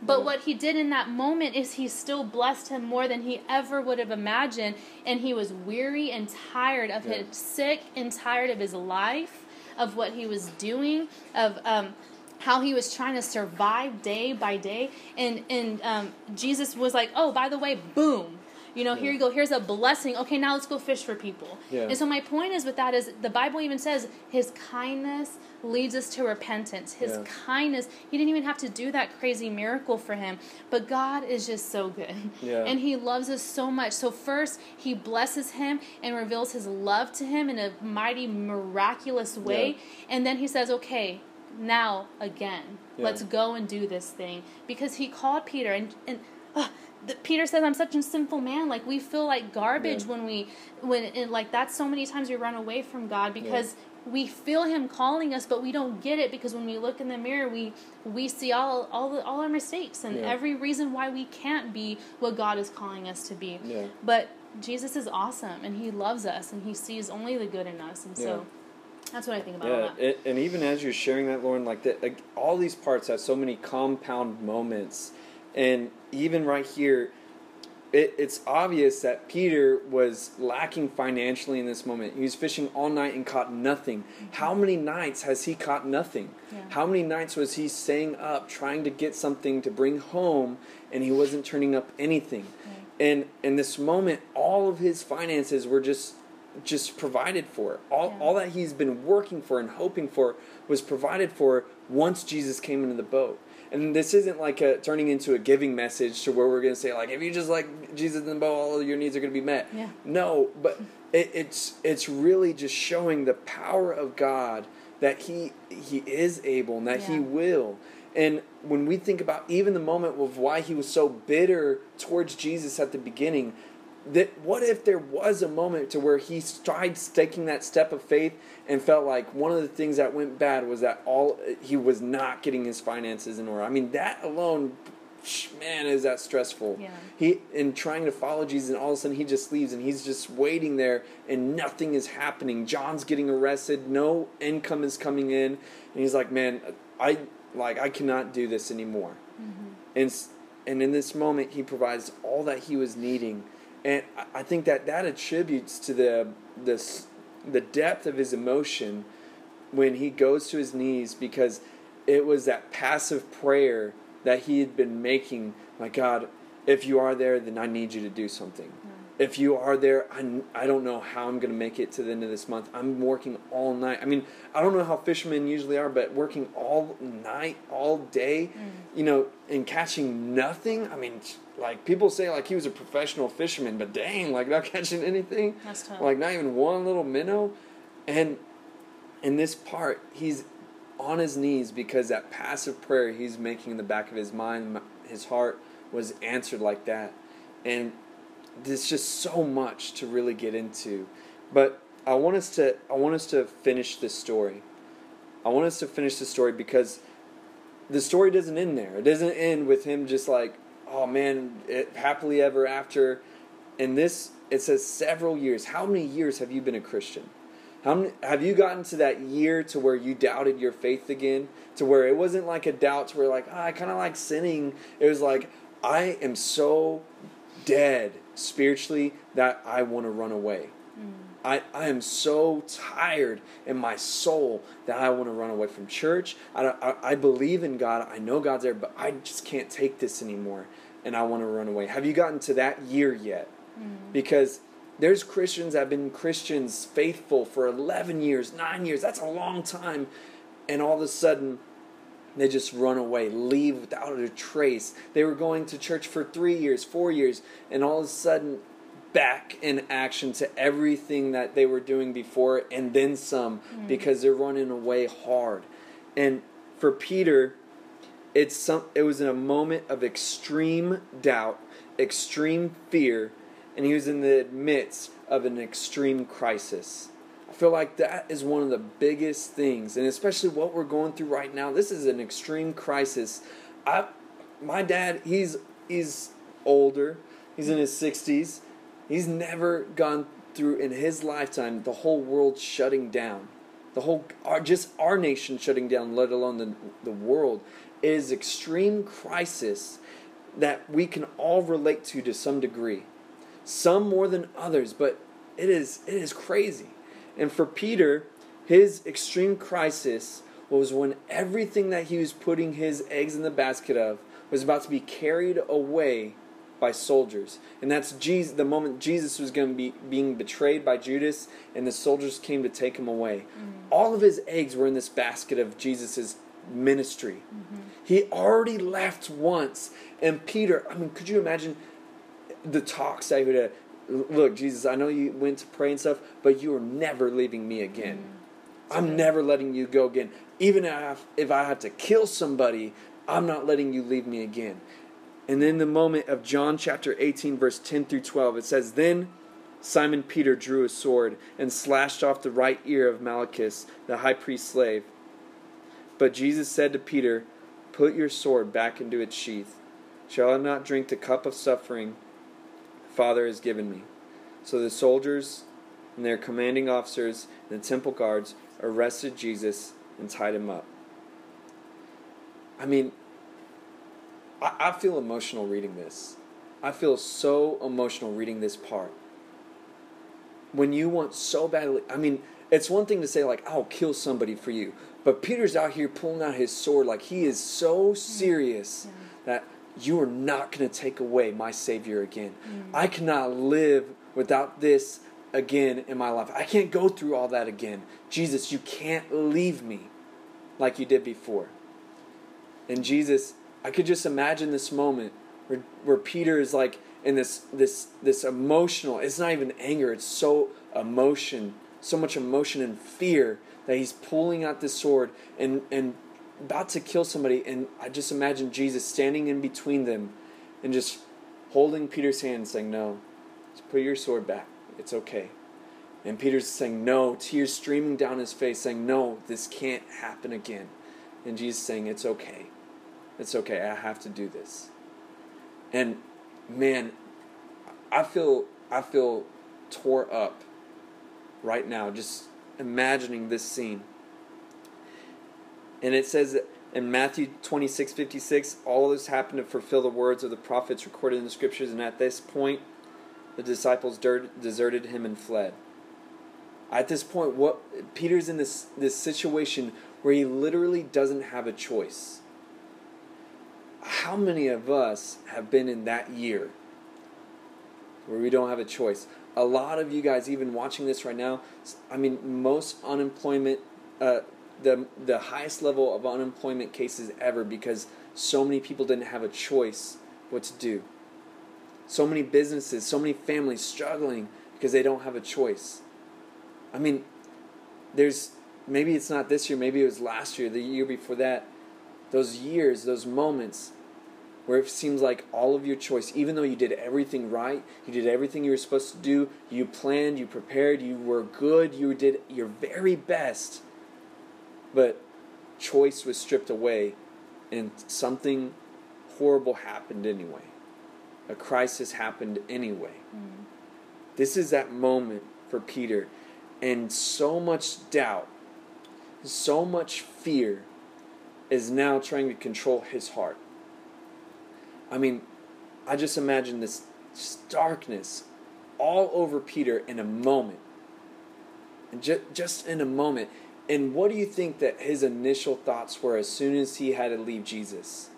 But what he did in that moment is he still blessed him more than he ever would have imagined. And he was weary and tired of Yeah. his sick and tired of his life, of what he was doing, of um, how he was trying to survive day by day. And and um, Jesus was like, "Oh, by the way, boom." You know, here you go. Here's a blessing. Okay, now let's go fish for people. Yeah. And so my point is with that is the Bible even says his kindness leads us to repentance. His Yeah. kindness, he didn't even have to do that crazy miracle for him. But God is just so good. Yeah. And he loves us so much. So first, he blesses him and reveals his love to him in a mighty miraculous way. And then he says, "Okay, now again. Yeah. Let's go and do this thing." Because he called Peter and and uh, Peter says, "I'm such a sinful man. Like we feel like garbage Yeah. when we when and like that's so many times we run away from God because we feel Him calling us, but we don't get it because when we look in the mirror, we we see all all the, all our mistakes and Yeah. every reason why we can't be what God is calling us to be. Yeah. But Jesus is awesome and He loves us and He sees only the good in us, and so that's what I think about Yeah, that. and, and even as you're sharing that, Lauren, like that, like all these parts have so many compound moments, and even right here, it, it's obvious that Peter was lacking financially in this moment. He was fishing all night and caught nothing. Mm-hmm. How many nights has he caught nothing? Yeah. How many nights was he staying up trying to get something to bring home, and he wasn't turning up anything? And in this moment, all of his finances were just just provided for. All Yeah. all that he's been working for and hoping for was provided for once Jesus came into the boat. And this isn't like a turning into a giving message to where we're going to say like, if you just like Jesus and bow, all your needs are going to be met. Yeah. No, but it, it's it's really just showing the power of God that He He is able and that He will. And when we think about even the moment of why he was so bitter towards Jesus at the beginning, that what if there was a moment to where he tried taking that step of faith and felt like one of the things that went bad was that all he was not getting his finances in order. I mean, that alone, man, is that stressful. Yeah. He in trying to follow Jesus, and all of a sudden he just leaves, and he's just waiting there, and nothing is happening. John's getting arrested, no income is coming in, and he's like, man, I like I cannot do this anymore. Mm-hmm. And and in this moment, he provides all that he was needing, and I- I think that that attributes to the this the depth of his emotion when he goes to his knees because it was that passive prayer that he had been making. My God, if you are there, then I need you to do something. Mm. If you are there, I, I don't know how I'm going to make it to the end of this month. I'm working all night. I mean, I don't know how fishermen usually are, but working all night, all day, mm. you know, and catching nothing. I mean, like people say, like he was a professional fisherman, but dang, like not catching anything. That's tough. Like not even one little minnow. And in this part, he's on his knees because that passive prayer he's making in the back of his mind, his heart, was answered like that. And there's just so much to really get into. But I want us to I want us to finish this story. I want us to finish the story because the story doesn't end there. It doesn't end with him just like, oh man, it, happily ever after. And this it says several years. How many years have you been a Christian? How many, have you gotten to that year to where you doubted your faith again? To where it wasn't like a doubt to where like, ah, I kind of like sinning. It was like, I am so dead spiritually that I want to run away. I, I am so tired in my soul that I want to run away from church. I, I, I believe in God. I know God's there, but I just can't take this anymore. And I want to run away. Have you gotten to that year yet? Mm. Because there's Christians that have been Christians faithful for 11 years, 9 years. That's a long time. And all of a sudden, they just run away, leave without a trace. They were going to church for three years, four years, and all of a sudden, back in action to everything that they were doing before and then some mm-hmm. because they're running away hard. And for Peter, it's some it was in a moment of extreme doubt, extreme fear, and he was in the midst of an extreme crisis. I feel like that is one of the biggest things, and especially what we're going through right now. This is an extreme crisis. I, my dad, he's he's older. He's in his sixties. He's never gone through in his lifetime the whole world shutting down, the whole our, just our nation shutting down, let alone the the world. It is extreme crisis that we can all relate to to some degree some more than others, but it is it is crazy. And for Peter, his extreme crisis was when everything that he was putting his eggs in the basket of was about to be carried away by soldiers. And that's Jesus the moment Jesus was going to be being betrayed by Judas and the soldiers came to take him away. Mm-hmm. All of his eggs were in this basket of Jesus' ministry. Mm-hmm. He already left once. And Peter, I mean, could you imagine the talks I would have, look, Jesus, I know you went to pray and stuff, but you are never leaving me again. Mm-hmm. I'm never letting you go again. Even if, if I have to kill somebody, I'm not letting you leave me again. And then the moment of John chapter 18, verse 10 through 12, it says, Then Simon Peter drew a sword and slashed off the right ear of Malchus, the high priest's slave. But Jesus said to Peter, Put your sword back into its sheath. Shall I not drink the cup of suffering the Father has given me? So the soldiers and their commanding officers and the temple guards arrested Jesus and tied him up. I mean, I, I feel emotional reading this. I feel so emotional reading this part. When you want so badly, I mean, it's one thing to say, like, I'll kill somebody for you. But Peter's out here pulling out his sword like he is so serious that you are not going to take away my Savior again. I cannot live without this again in my life. I can't go through all that again. Jesus, you can't leave me like you did before. And Jesus, I could just imagine this moment where, where Peter is like in this this this emotional. It's not even anger. It's so emotion, so much emotion and fear that he's pulling out this sword and and about to kill somebody. And I just imagine Jesus standing in between them and just holding Peter's hand, and saying, "No, just put your sword back. It's okay." And Peter's saying, No, tears streaming down his face, saying, No, this can't happen again. And Jesus saying, It's okay. It's okay. I have to do this. And man, I feel I feel tore up right now just imagining this scene. And it says in Matthew 26, 56, all this happened to fulfill the words of the prophets recorded in the scriptures, and at this point the disciples deserted him and fled. At this point, what Peter's in this, this situation where he literally doesn't have a choice. How many of us have been in that year where we don't have a choice? A lot of you guys, even watching this right now, I mean, most unemployment, uh, the the highest level of unemployment cases ever because so many people didn't have a choice what to do. So many businesses, so many families struggling because they don't have a choice. I mean, there's maybe it's not this year, maybe it was last year, the year before that. Those years, those moments where it seems like all of your choice, even though you did everything right, you did everything you were supposed to do, you planned, you prepared, you were good, you did your very best, but choice was stripped away and something horrible happened anyway. A crisis happened anyway. Mm. This is that moment for Peter and so much doubt, so much fear is now trying to control his heart. I mean, I just imagine this darkness all over Peter in a moment. And ju- just in a moment. And what do you think that his initial thoughts were as soon as he had to leave Jesus?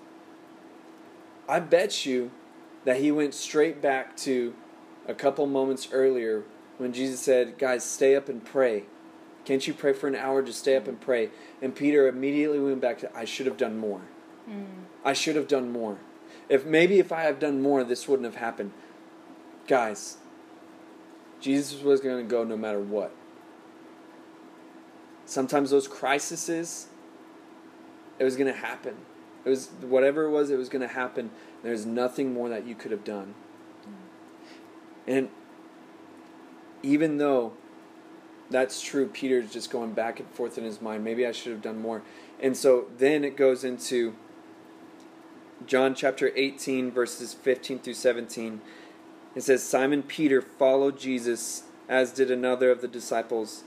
I bet you that he went straight back to a couple moments earlier when Jesus said, Guys, stay up and pray. Can't you pray for an hour? Just stay up and pray. And Peter immediately went back to, I should have done more. Mm. I should have done more. If maybe if I have done more, this wouldn't have happened. Guys, Jesus was going to go no matter what. Sometimes those crises, it was going to happen. It was whatever it was, it was going to happen. There's nothing more that you could have done. And even though that's true, Peter's just going back and forth in his mind. Maybe I should have done more. And so then it goes into John chapter 18, verses 15 through 17. It says, Simon Peter followed Jesus, as did another of the disciples.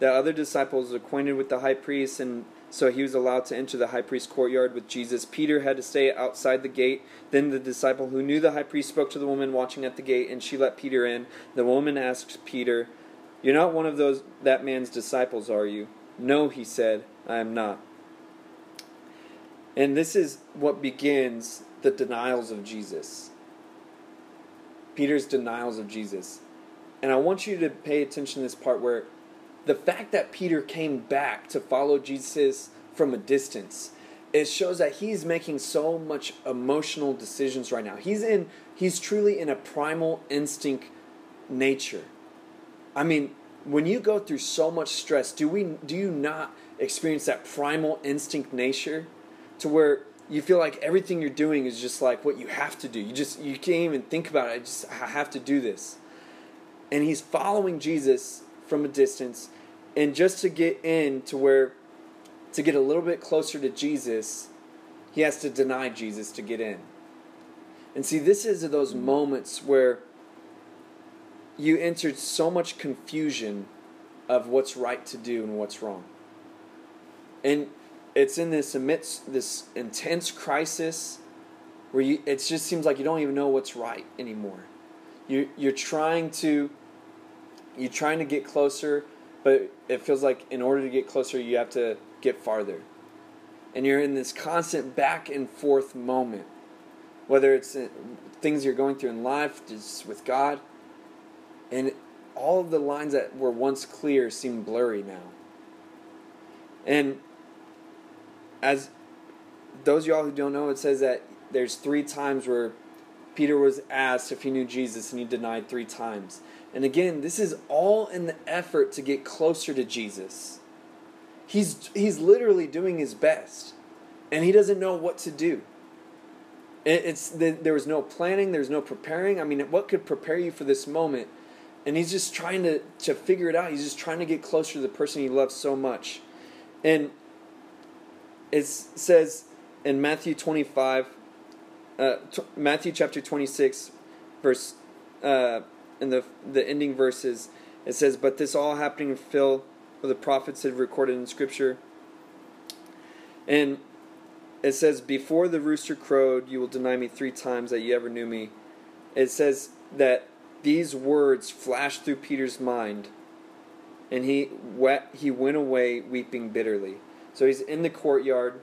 The other disciples were acquainted with the high priest and so he was allowed to enter the high priest's courtyard with Jesus. Peter had to stay outside the gate. Then the disciple who knew the high priest spoke to the woman watching at the gate, and she let Peter in. The woman asked Peter, You're not one of those that man's disciples, are you? No, he said, I am not. And this is what begins the denials of Jesus. Peter's denials of Jesus. And I want you to pay attention to this part where the fact that Peter came back to follow Jesus from a distance, it shows that he's making so much emotional decisions right now. He's in he's truly in a primal instinct nature. I mean, when you go through so much stress, do we do you not experience that primal instinct nature to where you feel like everything you're doing is just like what you have to do. You just you can't even think about it. I just I have to do this. And he's following Jesus from a distance and just to get in to where to get a little bit closer to Jesus, he has to deny Jesus to get in. And see, this is those moments where you entered so much confusion of what's right to do and what's wrong. And it's in this amidst this intense crisis where you it just seems like you don't even know what's right anymore. You you're trying to you're trying to get closer but it feels like in order to get closer, you have to get farther. And you're in this constant back and forth moment, whether it's things you're going through in life, just with God, and all of the lines that were once clear seem blurry now. And as those of y'all who don't know, it says that there's three times where Peter was asked if he knew Jesus and he denied three times. And again, this is all in the effort to get closer to Jesus. He's, he's literally doing his best, and he doesn't know what to do. It, it's there was no planning, there's no preparing. I mean, what could prepare you for this moment? And he's just trying to, to figure it out. He's just trying to get closer to the person he loves so much. And it says in Matthew 25, uh, t- Matthew chapter 26, verse, uh, in the, the ending verses, it says, But this all happening in Phil, where the prophets had recorded in Scripture. And it says, Before the rooster crowed, you will deny me three times that you ever knew me. It says that these words flashed through Peter's mind, and he, wet, he went away weeping bitterly. So he's in the courtyard.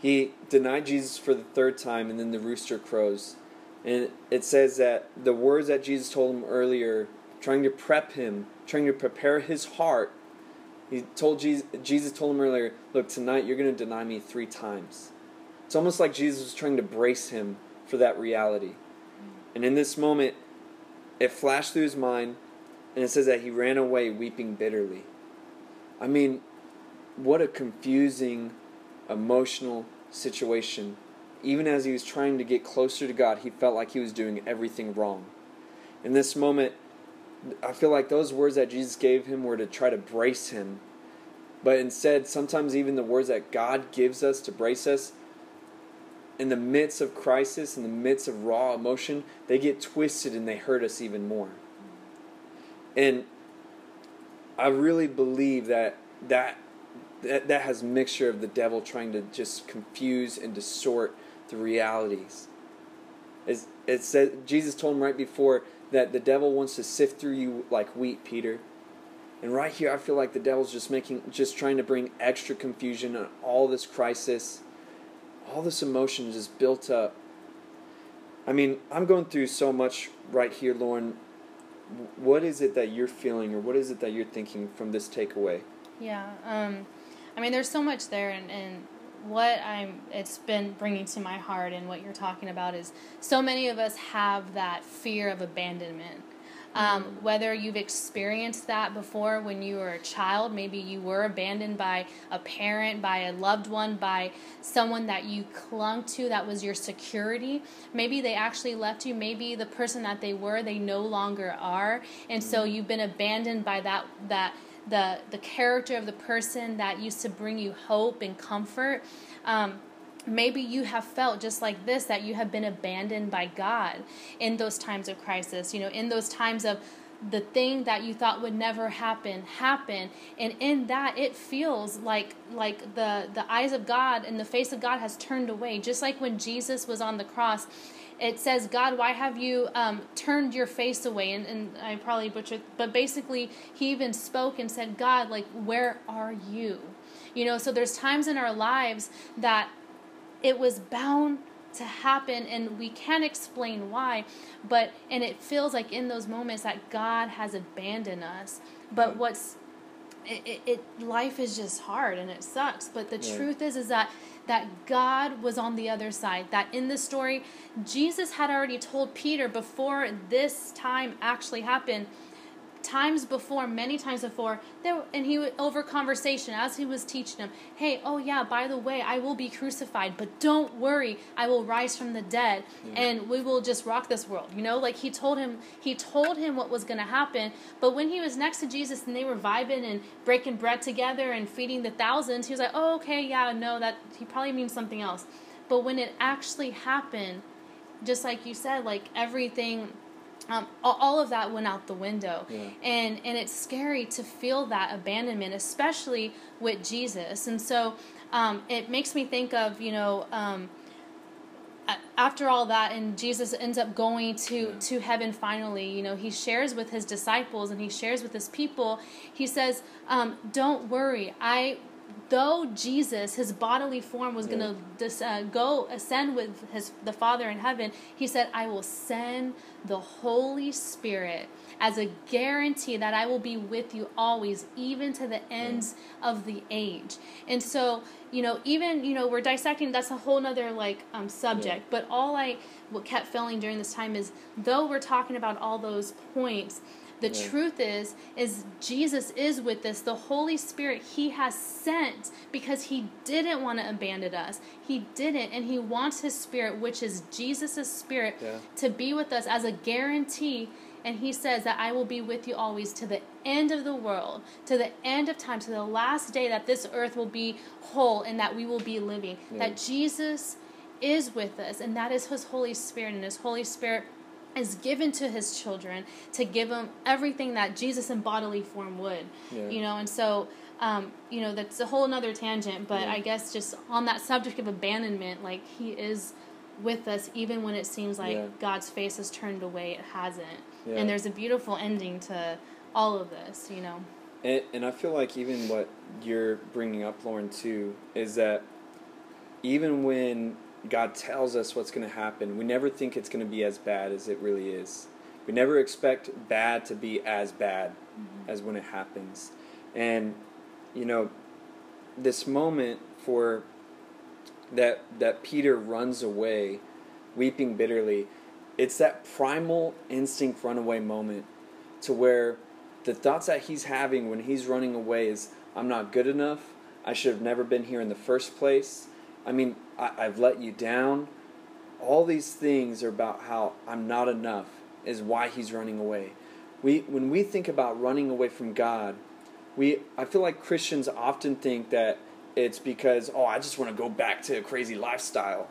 He denied Jesus for the third time, and then the rooster crows. And it says that the words that Jesus told him earlier, trying to prep him, trying to prepare his heart, he told Jesus, Jesus told him earlier, Look, tonight you're going to deny me three times. It's almost like Jesus was trying to brace him for that reality. And in this moment, it flashed through his mind, and it says that he ran away weeping bitterly. I mean, what a confusing, emotional situation. Even as he was trying to get closer to God, he felt like he was doing everything wrong. In this moment, I feel like those words that Jesus gave him were to try to brace him. But instead, sometimes even the words that God gives us to brace us, in the midst of crisis, in the midst of raw emotion, they get twisted and they hurt us even more. And I really believe that that that, that has mixture of the devil trying to just confuse and distort the realities. It's, it says Jesus told him right before that the devil wants to sift through you like wheat, Peter. And right here, I feel like the devil's just making, just trying to bring extra confusion on all this crisis, all this emotion just built up. I mean, I'm going through so much right here, Lauren. What is it that you're feeling, or what is it that you're thinking from this takeaway? Yeah, um, I mean, there's so much there, and, and what I'm it's been bringing to my heart and what you're talking about is so many of us have that fear of abandonment. Um, mm. whether you've experienced that before when you were a child, maybe you were abandoned by a parent, by a loved one, by someone that you clung to that was your security. Maybe they actually left you. Maybe the person that they were, they no longer are, and so mm. you've been abandoned by that that the the character of the person that used to bring you hope and comfort. Um, maybe you have felt just like this that you have been abandoned by God in those times of crisis. You know, in those times of the thing that you thought would never happen happen and in that it feels like like the the eyes of god and the face of god has turned away just like when jesus was on the cross it says, God, why have you um, turned your face away? And, and I probably butchered, but basically, he even spoke and said, God, like, where are you? You know, so there's times in our lives that it was bound to happen and we can't explain why but and it feels like in those moments that god has abandoned us but what's it, it, it life is just hard and it sucks but the yeah. truth is is that that God was on the other side. That in the story, Jesus had already told Peter before this time actually happened times before, many times before, there and he would over conversation as he was teaching him, hey, oh yeah, by the way, I will be crucified, but don't worry, I will rise from the dead and we will just rock this world. You know, like he told him he told him what was gonna happen, but when he was next to Jesus and they were vibing and breaking bread together and feeding the thousands, he was like, Oh, okay, yeah, no, that he probably means something else. But when it actually happened, just like you said, like everything um, all of that went out the window yeah. and and it's scary to feel that abandonment especially with jesus and so um, it makes me think of you know um, after all that and jesus ends up going to yeah. to heaven finally you know he shares with his disciples and he shares with his people he says um, don't worry i though Jesus, his bodily form, was Yeah. going to uh, go ascend with his the Father in heaven, he said, "I will send the Holy Spirit as a guarantee that I will be with you always, even to the ends of the age." And so, you know, even you know, we're dissecting. That's a whole nother like um, subject. But all I what kept feeling during this time is, though we're talking about all those points. The Yeah. truth is, is Jesus is with us. The Holy Spirit He has sent because He didn't want to abandon us. He didn't, and He wants His Spirit, which is Jesus' Spirit, Yeah. to be with us as a guarantee. And He says that I will be with you always to the end of the world, to the end of time, to the last day that this earth will be whole and that we will be living. Yeah. That Jesus is with us, and that is His Holy Spirit, and His Holy Spirit is given to his children to give them everything that Jesus in bodily form would. Yeah. You know, and so um, you know, that's a whole nother tangent, but Yeah. I guess just on that subject of abandonment, like he is with us even when it seems like Yeah. God's face has turned away, it hasn't. And there's a beautiful ending to all of this, you know. And, and I feel like even what you're bringing up, Lauren, too, is that even when God tells us what's going to happen, we never think it's going to be as bad as it really is. We never expect bad to be as bad mm-hmm. as when it happens. And, you know, this moment for that that Peter runs away weeping bitterly, it's that primal instinct runaway moment to where the thoughts that he's having when he's running away is I'm not good enough. I should have never been here in the first place. I mean, I, I've let you down. All these things are about how I'm not enough, is why he's running away. We, when we think about running away from God, we, I feel like Christians often think that it's because, oh, I just want to go back to a crazy lifestyle.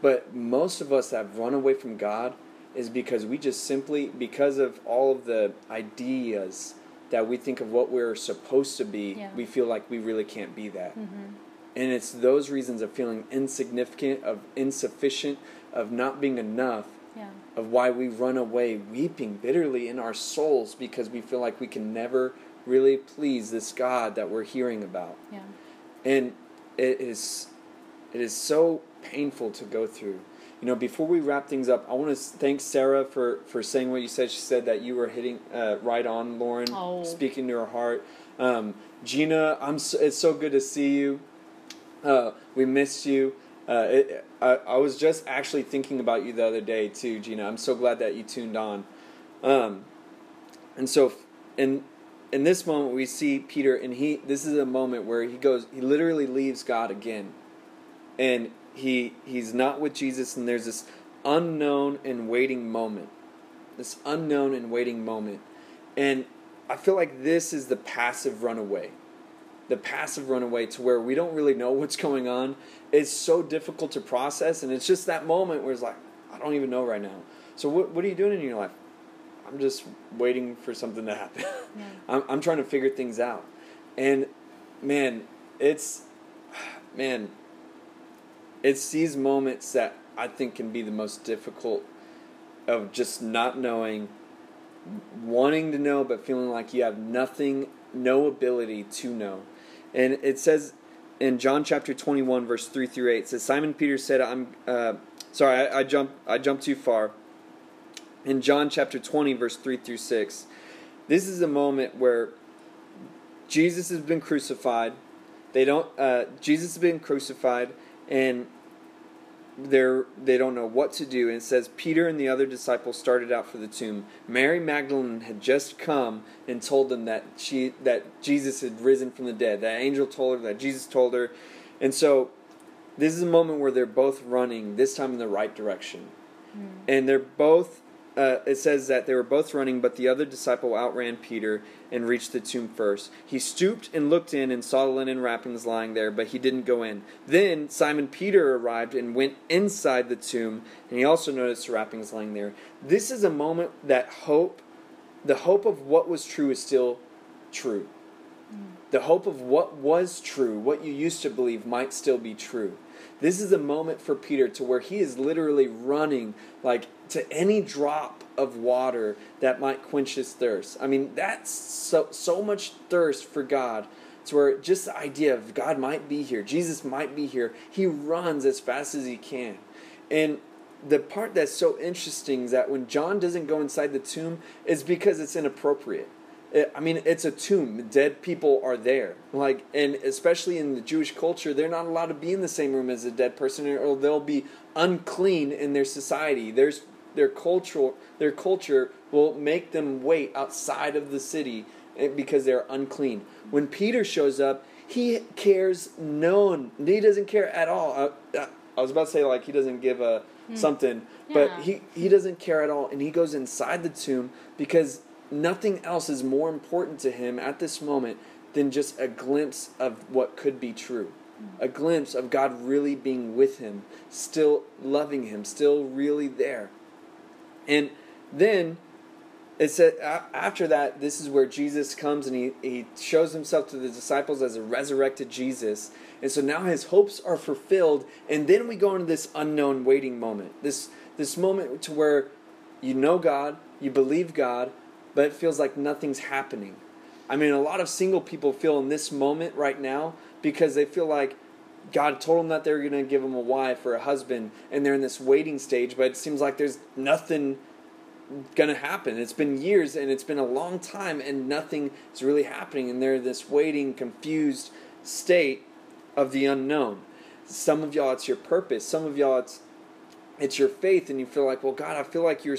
But most of us that have run away from God is because we just simply, because of all of the ideas that we think of what we're supposed to be, Yeah. we feel like we really can't be that. Mm-hmm. And it's those reasons of feeling insignificant, of insufficient, of not being enough, Yeah. of why we run away weeping bitterly in our souls because we feel like we can never really please this God that we're hearing about. Yeah. And it is it is so painful to go through. You know, before we wrap things up, I want to thank Sarah for, for saying what you said. She said that you were hitting uh, right on, Lauren, Oh. speaking to her heart. Um, Gina, I'm so, it's so good to see you. Uh, we missed you. Uh, it, I, I was just actually thinking about you the other day too, Gina. I'm so glad that you tuned on. Um, and so, in in this moment, we see Peter, and he. This is a moment where he goes. He literally leaves God again, and he he's not with Jesus, and there's this unknown and waiting moment. This unknown and waiting moment, and I feel like this is the passive runaway the passive runaway to where we don't really know what's going on. Is so difficult to process and it's just that moment where it's like i don't even know right now. So what, what are you doing in your life? I'm just waiting for something to happen. Yeah. I'm, I'm trying to figure things out. And man it's man it's these moments that i think can be the most difficult of just not knowing wanting to know but feeling like you have nothing no ability to know and it says in john chapter 21 verse 3 through 8 it says simon peter said i'm uh, sorry I, I jumped i jumped too far. In john chapter 20 verse 3 through 6 this is a moment where jesus has been crucified. They don't uh, jesus has been crucified and they're they don't know what to do. And it says peter and the other disciples started out for the tomb. Mary magdalene had just come and told them that she that jesus had risen from the dead. That angel told her that jesus told her. And so this is a moment where they're both running this time in the right direction. Hmm. And they're both uh, it says that they were both running but the other disciple outran peter and reached the tomb first. He stooped and looked in and saw the linen wrappings lying there but he didn't go in. Then simon peter arrived and went inside the tomb and he also noticed the wrappings lying there. This is a moment that hope the hope of what was true is still true. The hope of what was true, what you used to believe, might still be true. This is a moment for Peter to where he is literally running like to any drop of water that might quench his thirst. I mean, that's so so much thirst for God It's where just the idea of God might be here, Jesus might be here, he runs as fast as he can. And the part that's so interesting is that when John doesn't go inside the tomb is because it's inappropriate. I mean, it's a tomb. Dead people are there. Like, and especially in the Jewish culture, they're not allowed to be in the same room as a dead person, or they'll be unclean in their society. There's their cultural their culture will make them wait outside of the city eh, because they're unclean. When Peter shows up, he cares no. He doesn't care at all. I, I was about to say like he doesn't give a mm. something, yeah. but he he doesn't care at all, and he goes inside the tomb because nothing else is more important to him at this moment than just a glimpse of what could be true. A glimpse of God really being with him, still loving him, still really there. And then it said after that, this is where Jesus comes and he, he shows himself to the disciples as a resurrected Jesus. And so now his hopes are fulfilled. And then we go into this unknown waiting moment. This this moment to where you know God, you believe God, but it feels like nothing's happening. I mean, a lot of single people feel in this moment right now because they feel like God told them that they were going to give them a wife or a husband, and they're in this waiting stage, but it seems like there's nothing going to happen. It's been years and it's been a long time, and nothing is really happening, and they're in this waiting, confused state of the unknown. Some of y'all, it's your purpose. Some of y'all, it's it's your faith, and you feel like, well, God, I feel like you're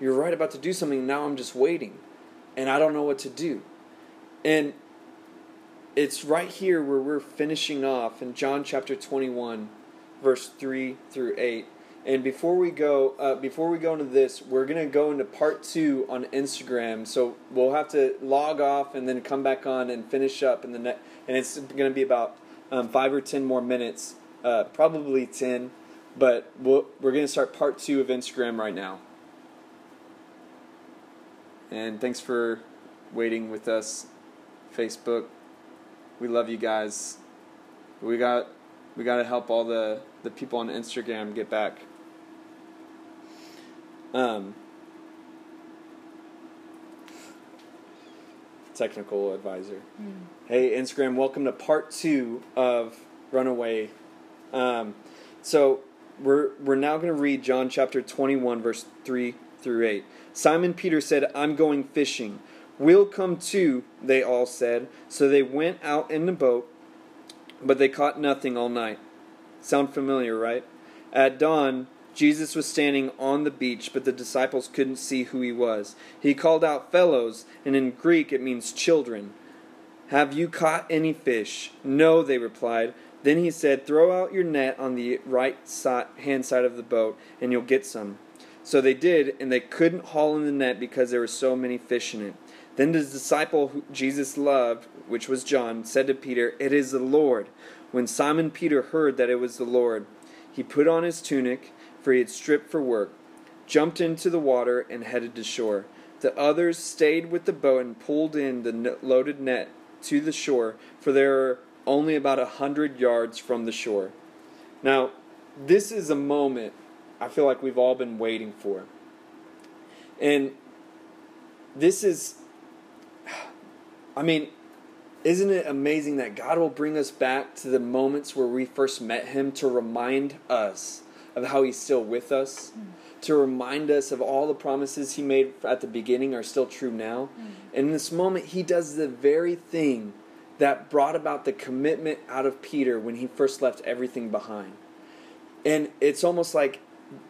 you're right about to do something. Now I'm just waiting, and I don't know what to do. And it's right here where we're finishing off in John chapter 21, verse 3 through 8. And before we go, uh, before we go into this, we're gonna go into part two on Instagram. So we'll have to log off and then come back on and finish up in the net. And it's gonna be about um, five or ten more minutes, uh, probably ten. But we we are gonna start part two of Instagram right now. And thanks for waiting with us, Facebook. We love you guys. We got we got to help all the the people on Instagram get back. Um, technical advisor. Mm. Hey, Instagram, welcome to part two of Runaway. Um, so we're we're now going to read John chapter twenty one, verse three through eight. Simon Peter said, "I'm going fishing." We'll come too, they all said. So they went out in the boat, but they caught nothing all night. Sound familiar, right? At dawn, Jesus was standing on the beach, but the disciples couldn't see who he was. He called out, Fellows, and in Greek it means children. Have you caught any fish? No, they replied. Then he said, Throw out your net on the right side, hand side of the boat, and you'll get some. So they did, and they couldn't haul in the net because there were so many fish in it. Then the disciple who Jesus loved, which was John, said to Peter, It is the Lord. When Simon Peter heard that it was the Lord, he put on his tunic, for he had stripped for work, jumped into the water, and headed to shore. The others stayed with the boat and pulled in the loaded net to the shore, for they were only about a hundred yards from the shore. Now, this is a moment I feel like we've all been waiting for. And this is I mean, isn't it amazing that God will bring us back to the moments where we first met Him to remind us of how He's still with us, mm. to remind us of all the promises He made at the beginning are still true now. Mm. And in this moment, He does the very thing that brought about the commitment out of Peter when he first left everything behind. And it's almost like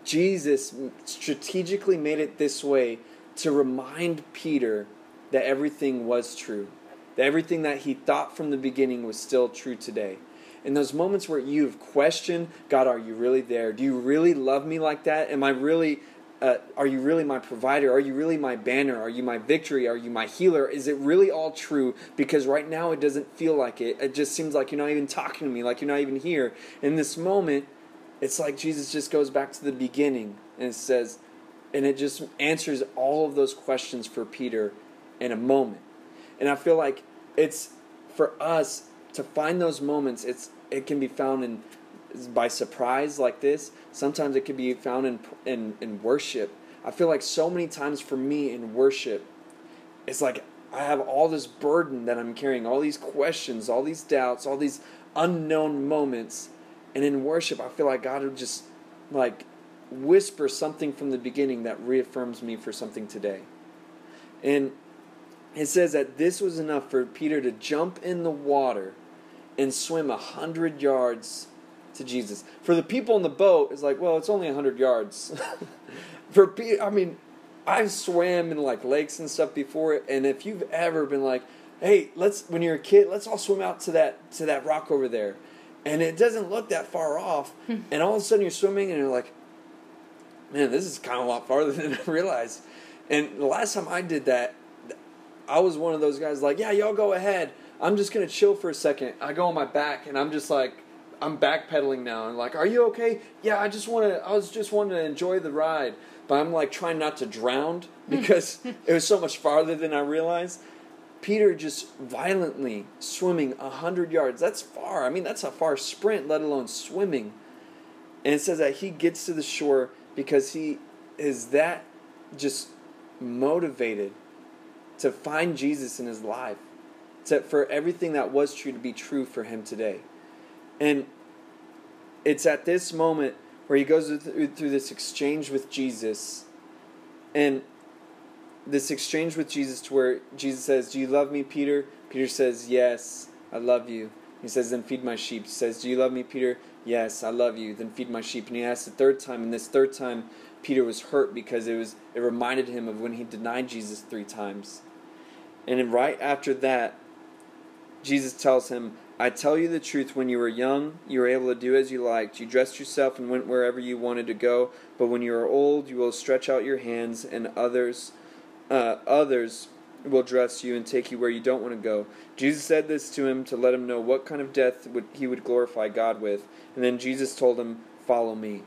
Jesus strategically made it this way to remind Peter that everything was true, that everything that he thought from the beginning was still true today. In those moments where you've questioned, God, are you really there? Do you really love me like that? Am I really, uh, are you really my provider? Are you really my banner? Are you my victory? Are you my healer? Is it really all true? Because right now it doesn't feel like it. It just seems like you're not even talking to me, like you're not even here. In this moment, it's like Jesus just goes back to the beginning and says, and it just answers all of those questions for Peter in a moment. And I feel like it's for us to find those moments. It's it can be found in by surprise like this. Sometimes it can be found in in in worship. I feel like so many times for me in worship, it's like I have all this burden that I'm carrying, all these questions, all these doubts, all these unknown moments. And in worship, I feel like God would just like whisper something from the beginning that reaffirms me for something today. And it says that this was enough for Peter to jump in the water and swim a hundred yards to Jesus. For the people in the boat, it's like, well, it's only a hundred yards. for Peter, I mean, I've swam in like lakes and stuff before, and if you've ever been like, hey, let's when you're a kid, let's all swim out to that to that rock over there, and it doesn't look that far off, and all of a sudden you're swimming and you're like, man, this is kind of a lot farther than I realized. And the last time I did that, I was one of those guys like, yeah, y'all go ahead. I'm just gonna chill for a second. I go on my back and I'm just like, I'm backpedaling now and like, are you okay? Yeah, I just want to. I was just wanting to enjoy the ride, but I'm like trying not to drown because it was so much farther than I realized. Peter just violently swimming a hundred yards. That's far. I mean, that's a far sprint, let alone swimming. And it says that he gets to the shore because he is that just motivated to find Jesus in his life, to, for everything that was true to be true for him today. And it's at this moment where he goes through, through this exchange with Jesus, and this exchange with Jesus to where Jesus says, Do you love me, Peter? Peter says, Yes, I love you. He says, Then feed my sheep. He says, Do you love me, Peter? Yes, I love you. Then feed my sheep. And he asks the third time, and this third time, Peter was hurt because it was it reminded him of when he denied Jesus three times. And then right after that, Jesus tells him, I tell you the truth, when you were young, you were able to do as you liked. You dressed yourself and went wherever you wanted to go. But when you are old, you will stretch out your hands, and others, uh, others will dress you and take you where you don't want to go. Jesus said this to him to let him know what kind of death would, he would glorify God with. And then Jesus told him, Follow me.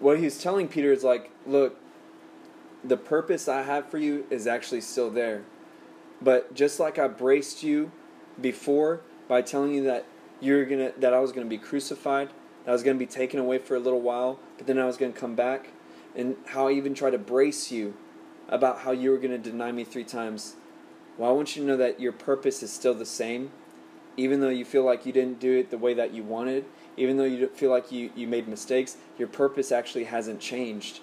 What he's telling Peter is like, Look, the purpose I have for you is actually still there. But just like I braced you before by telling you that you're gonna that I was gonna be crucified, that I was gonna be taken away for a little while, but then I was gonna come back, and how I even tried to brace you about how you were gonna deny me three times. Well, I want you to know that your purpose is still the same, even though you feel like you didn't do it the way that you wanted, even though you feel like you, you made mistakes, your purpose actually hasn't changed.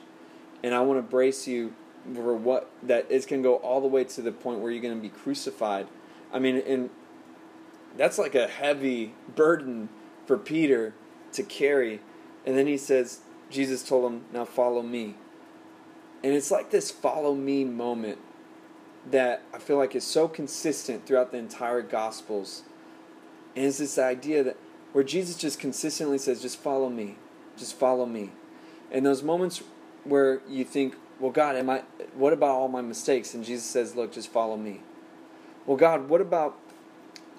And I want to brace you for what that going to go all the way to the point where you're going to be crucified. I mean, and that's like a heavy burden for Peter to carry. And then he says, Jesus told him, Now follow me. And it's like this follow me moment that I feel like is so consistent throughout the entire Gospels. And it's this idea that where Jesus just consistently says, Just follow me. Just follow me. And those moments where you think, Well, God, am I what about all my mistakes? And Jesus says, Look, just follow me. Well, God, what about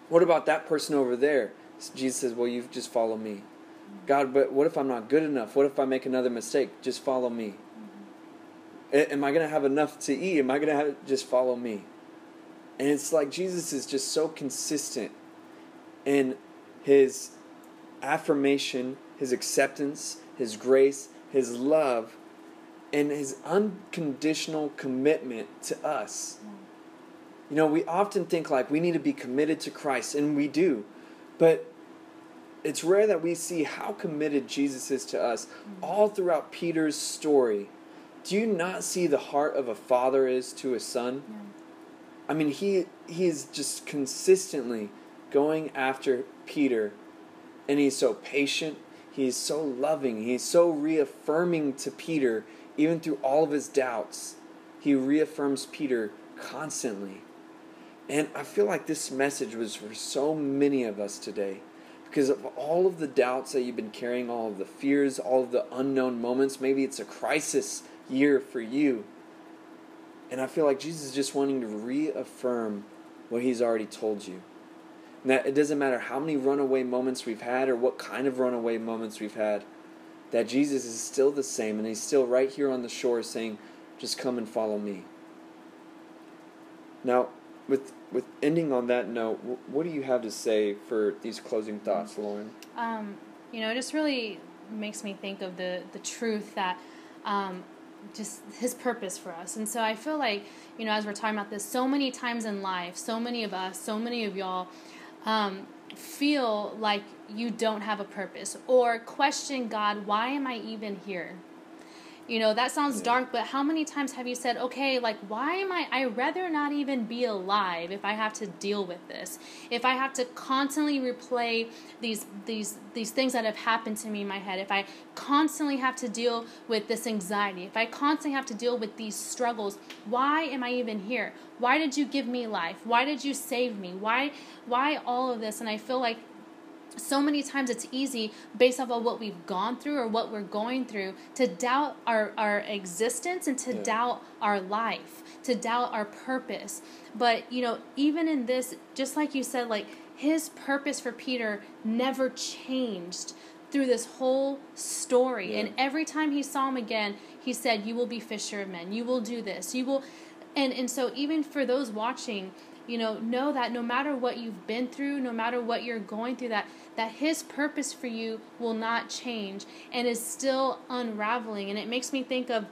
what about that person over there? Jesus says, Well, you just follow me. God, but what if I'm not good enough? What if I make another mistake? Just follow me. Am I going to have enough to eat? Am I going to have just follow me? And it's like Jesus is just so consistent in his affirmation, his acceptance, his grace, his love, and his unconditional commitment to us. You know, we often think like we need to be committed to Christ, and we do. But it's rare that we see how committed Jesus is to us mm-hmm. all throughout Peter's story. Do you not see the heart of a father is to a son? Yeah. I mean, he he is just consistently going after Peter, and he's so patient. He's so loving. He's so reaffirming to Peter, even through all of his doubts. He reaffirms Peter constantly. And I feel like this message was for so many of us today because of all of the doubts that you've been carrying, all of the fears, all of the unknown moments. Maybe it's a crisis year for you. And I feel like Jesus is just wanting to reaffirm what he's already told you. And that it doesn't matter how many runaway moments we've had or what kind of runaway moments we've had, that Jesus is still the same and he's still right here on the shore saying, just come and follow me. Now, with with ending on that note, what do you have to say for these closing thoughts, Lauren? Um, you know, it just really makes me think of the the truth that um, just his purpose for us. And so I feel like, you know, as we're talking about this, so many times in life, so many of us, so many of y'all um, feel like you don't have a purpose or question God, why am I even here? You know, that sounds dark, but how many times have you said, okay, like, why am I, I rather not even be alive if I have to deal with this? If I have to constantly replay these, these, these things that have happened to me in my head, if I constantly have to deal with this anxiety, if I constantly have to deal with these struggles, why am I even here? Why did you give me life? Why did you save me? Why, why all of this? And I feel like so many times it's easy based off of what we've gone through or what we're going through to doubt our, our existence and to yeah. doubt our life to doubt our purpose but you know even in this just like you said like his purpose for peter never changed through this whole story yeah. and every time he saw him again he said you will be fisher of men you will do this you will and and so even for those watching you know know that no matter what you've been through no matter what you're going through that that his purpose for you will not change and is still unraveling and it makes me think of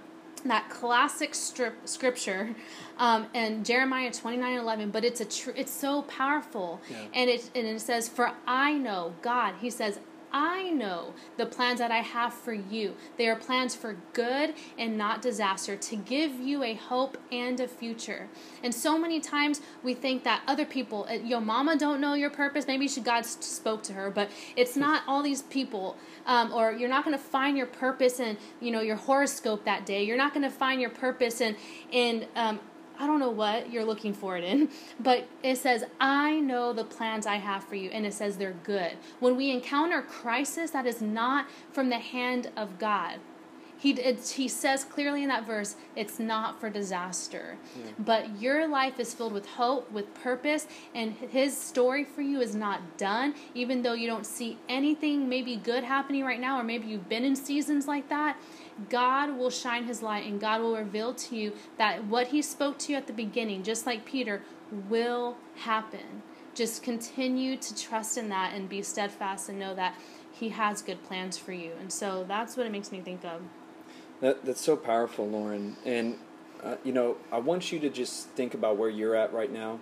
that classic strip, scripture um, and Jeremiah 29 11, but it's a tr- it's so powerful. Yeah. And, it, and it says, For I know, God, he says, I know the plans that I have for you. They are plans for good and not disaster, to give you a hope and a future. And so many times we think that other people, uh, your mama don't know your purpose. Maybe she, God spoke to her, but it's not all these people. Um, or you're not going to find your purpose in you know your horoscope that day. You're not going to find your purpose in in um, I don't know what you're looking for it in, but it says, I know the plans I have for you, and it says they're good. When we encounter crisis, that is not from the hand of God. He, he says clearly in that verse, it's not for disaster. Yeah. But your life is filled with hope, with purpose, and his story for you is not done, even though you don't see anything maybe good happening right now, or maybe you've been in seasons like that. God will shine his light and God will reveal to you that what he spoke to you at the beginning, just like Peter, will happen. Just continue to trust in that and be steadfast and know that he has good plans for you. And so that's what it makes me think of. That, that's so powerful, Lauren. And, uh, you know, I want you to just think about where you're at right now.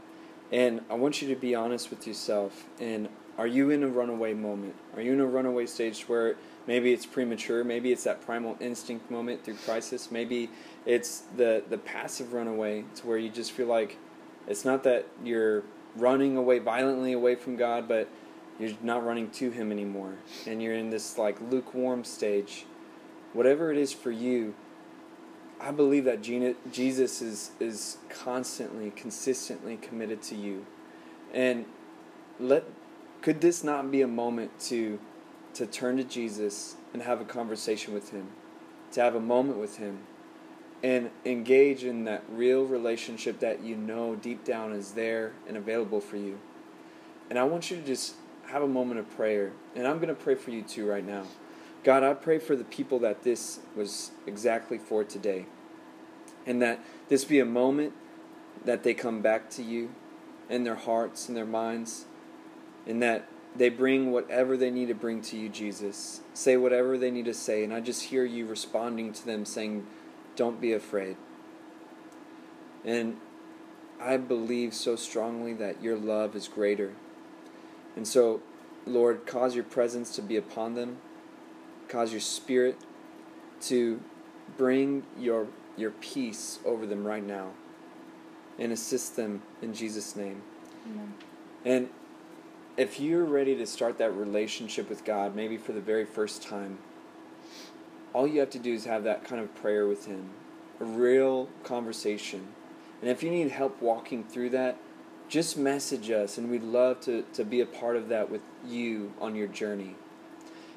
And I want you to be honest with yourself. And are you in a runaway moment? Are you in a runaway stage where Maybe it's premature. Maybe it's that primal instinct moment through crisis. Maybe it's the the passive runaway. It's where you just feel like it's not that you're running away violently away from God, but you're not running to Him anymore, and you're in this like lukewarm stage. Whatever it is for you, I believe that Jesus is is constantly, consistently committed to you, and let could this not be a moment to to turn to Jesus and have a conversation with Him, to have a moment with Him, and engage in that real relationship that you know deep down is there and available for you. And I want you to just have a moment of prayer. And I'm going to pray for you too right now. God, I pray for the people that this was exactly for today. And that this be a moment that they come back to you in their hearts and their minds. And that they bring whatever they need to bring to you, Jesus. Say whatever they need to say. And I just hear you responding to them saying, Don't be afraid. And I believe so strongly that your love is greater. And so, Lord, cause your presence to be upon them, cause your spirit to bring your, your peace over them right now and assist them in Jesus' name. Amen. And if you're ready to start that relationship with God, maybe for the very first time, all you have to do is have that kind of prayer with Him, a real conversation. And if you need help walking through that, just message us, and we'd love to, to be a part of that with you on your journey.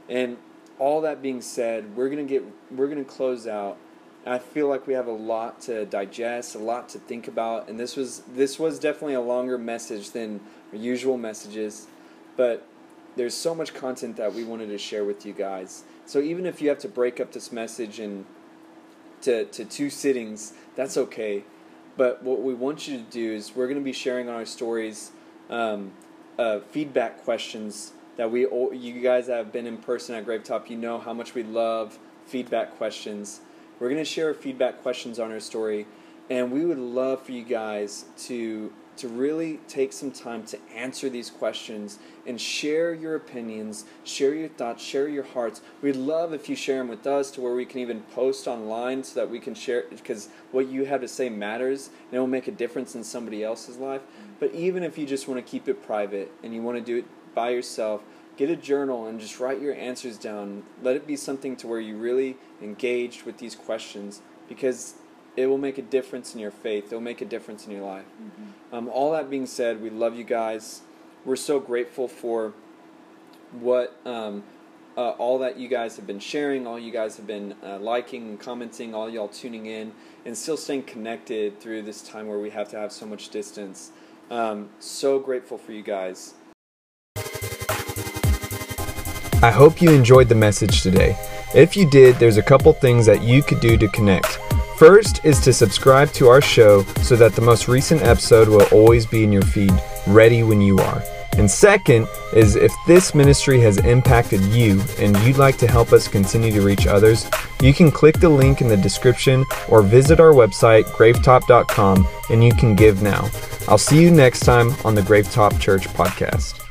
And all that being said, we're gonna get we're gonna close out. I feel like we have a lot to digest, a lot to think about, and this was this was definitely a longer message than our usual messages. But there's so much content that we wanted to share with you guys. So even if you have to break up this message and to, to two sittings, that's okay. But what we want you to do is we're going to be sharing on our stories um, uh, feedback questions that we all you guys that have been in person at Gravetop, you know how much we love feedback questions. We're going to share feedback questions on our story, and we would love for you guys to to really take some time to answer these questions and share your opinions, share your thoughts, share your hearts. We'd love if you share them with us to where we can even post online so that we can share because what you have to say matters and it will make a difference in somebody else's life. But even if you just want to keep it private and you want to do it by yourself, get a journal and just write your answers down. Let it be something to where you really engaged with these questions because it will make a difference in your faith. It will make a difference in your life. Mm-hmm. Um, all that being said, we love you guys. We're so grateful for what um, uh, all that you guys have been sharing, all you guys have been uh, liking and commenting, all y'all tuning in, and still staying connected through this time where we have to have so much distance. Um, so grateful for you guys. I hope you enjoyed the message today. If you did, there's a couple things that you could do to connect. First is to subscribe to our show so that the most recent episode will always be in your feed, ready when you are. And second is if this ministry has impacted you and you'd like to help us continue to reach others, you can click the link in the description or visit our website, gravetop.com, and you can give now. I'll see you next time on the Gravetop Church podcast.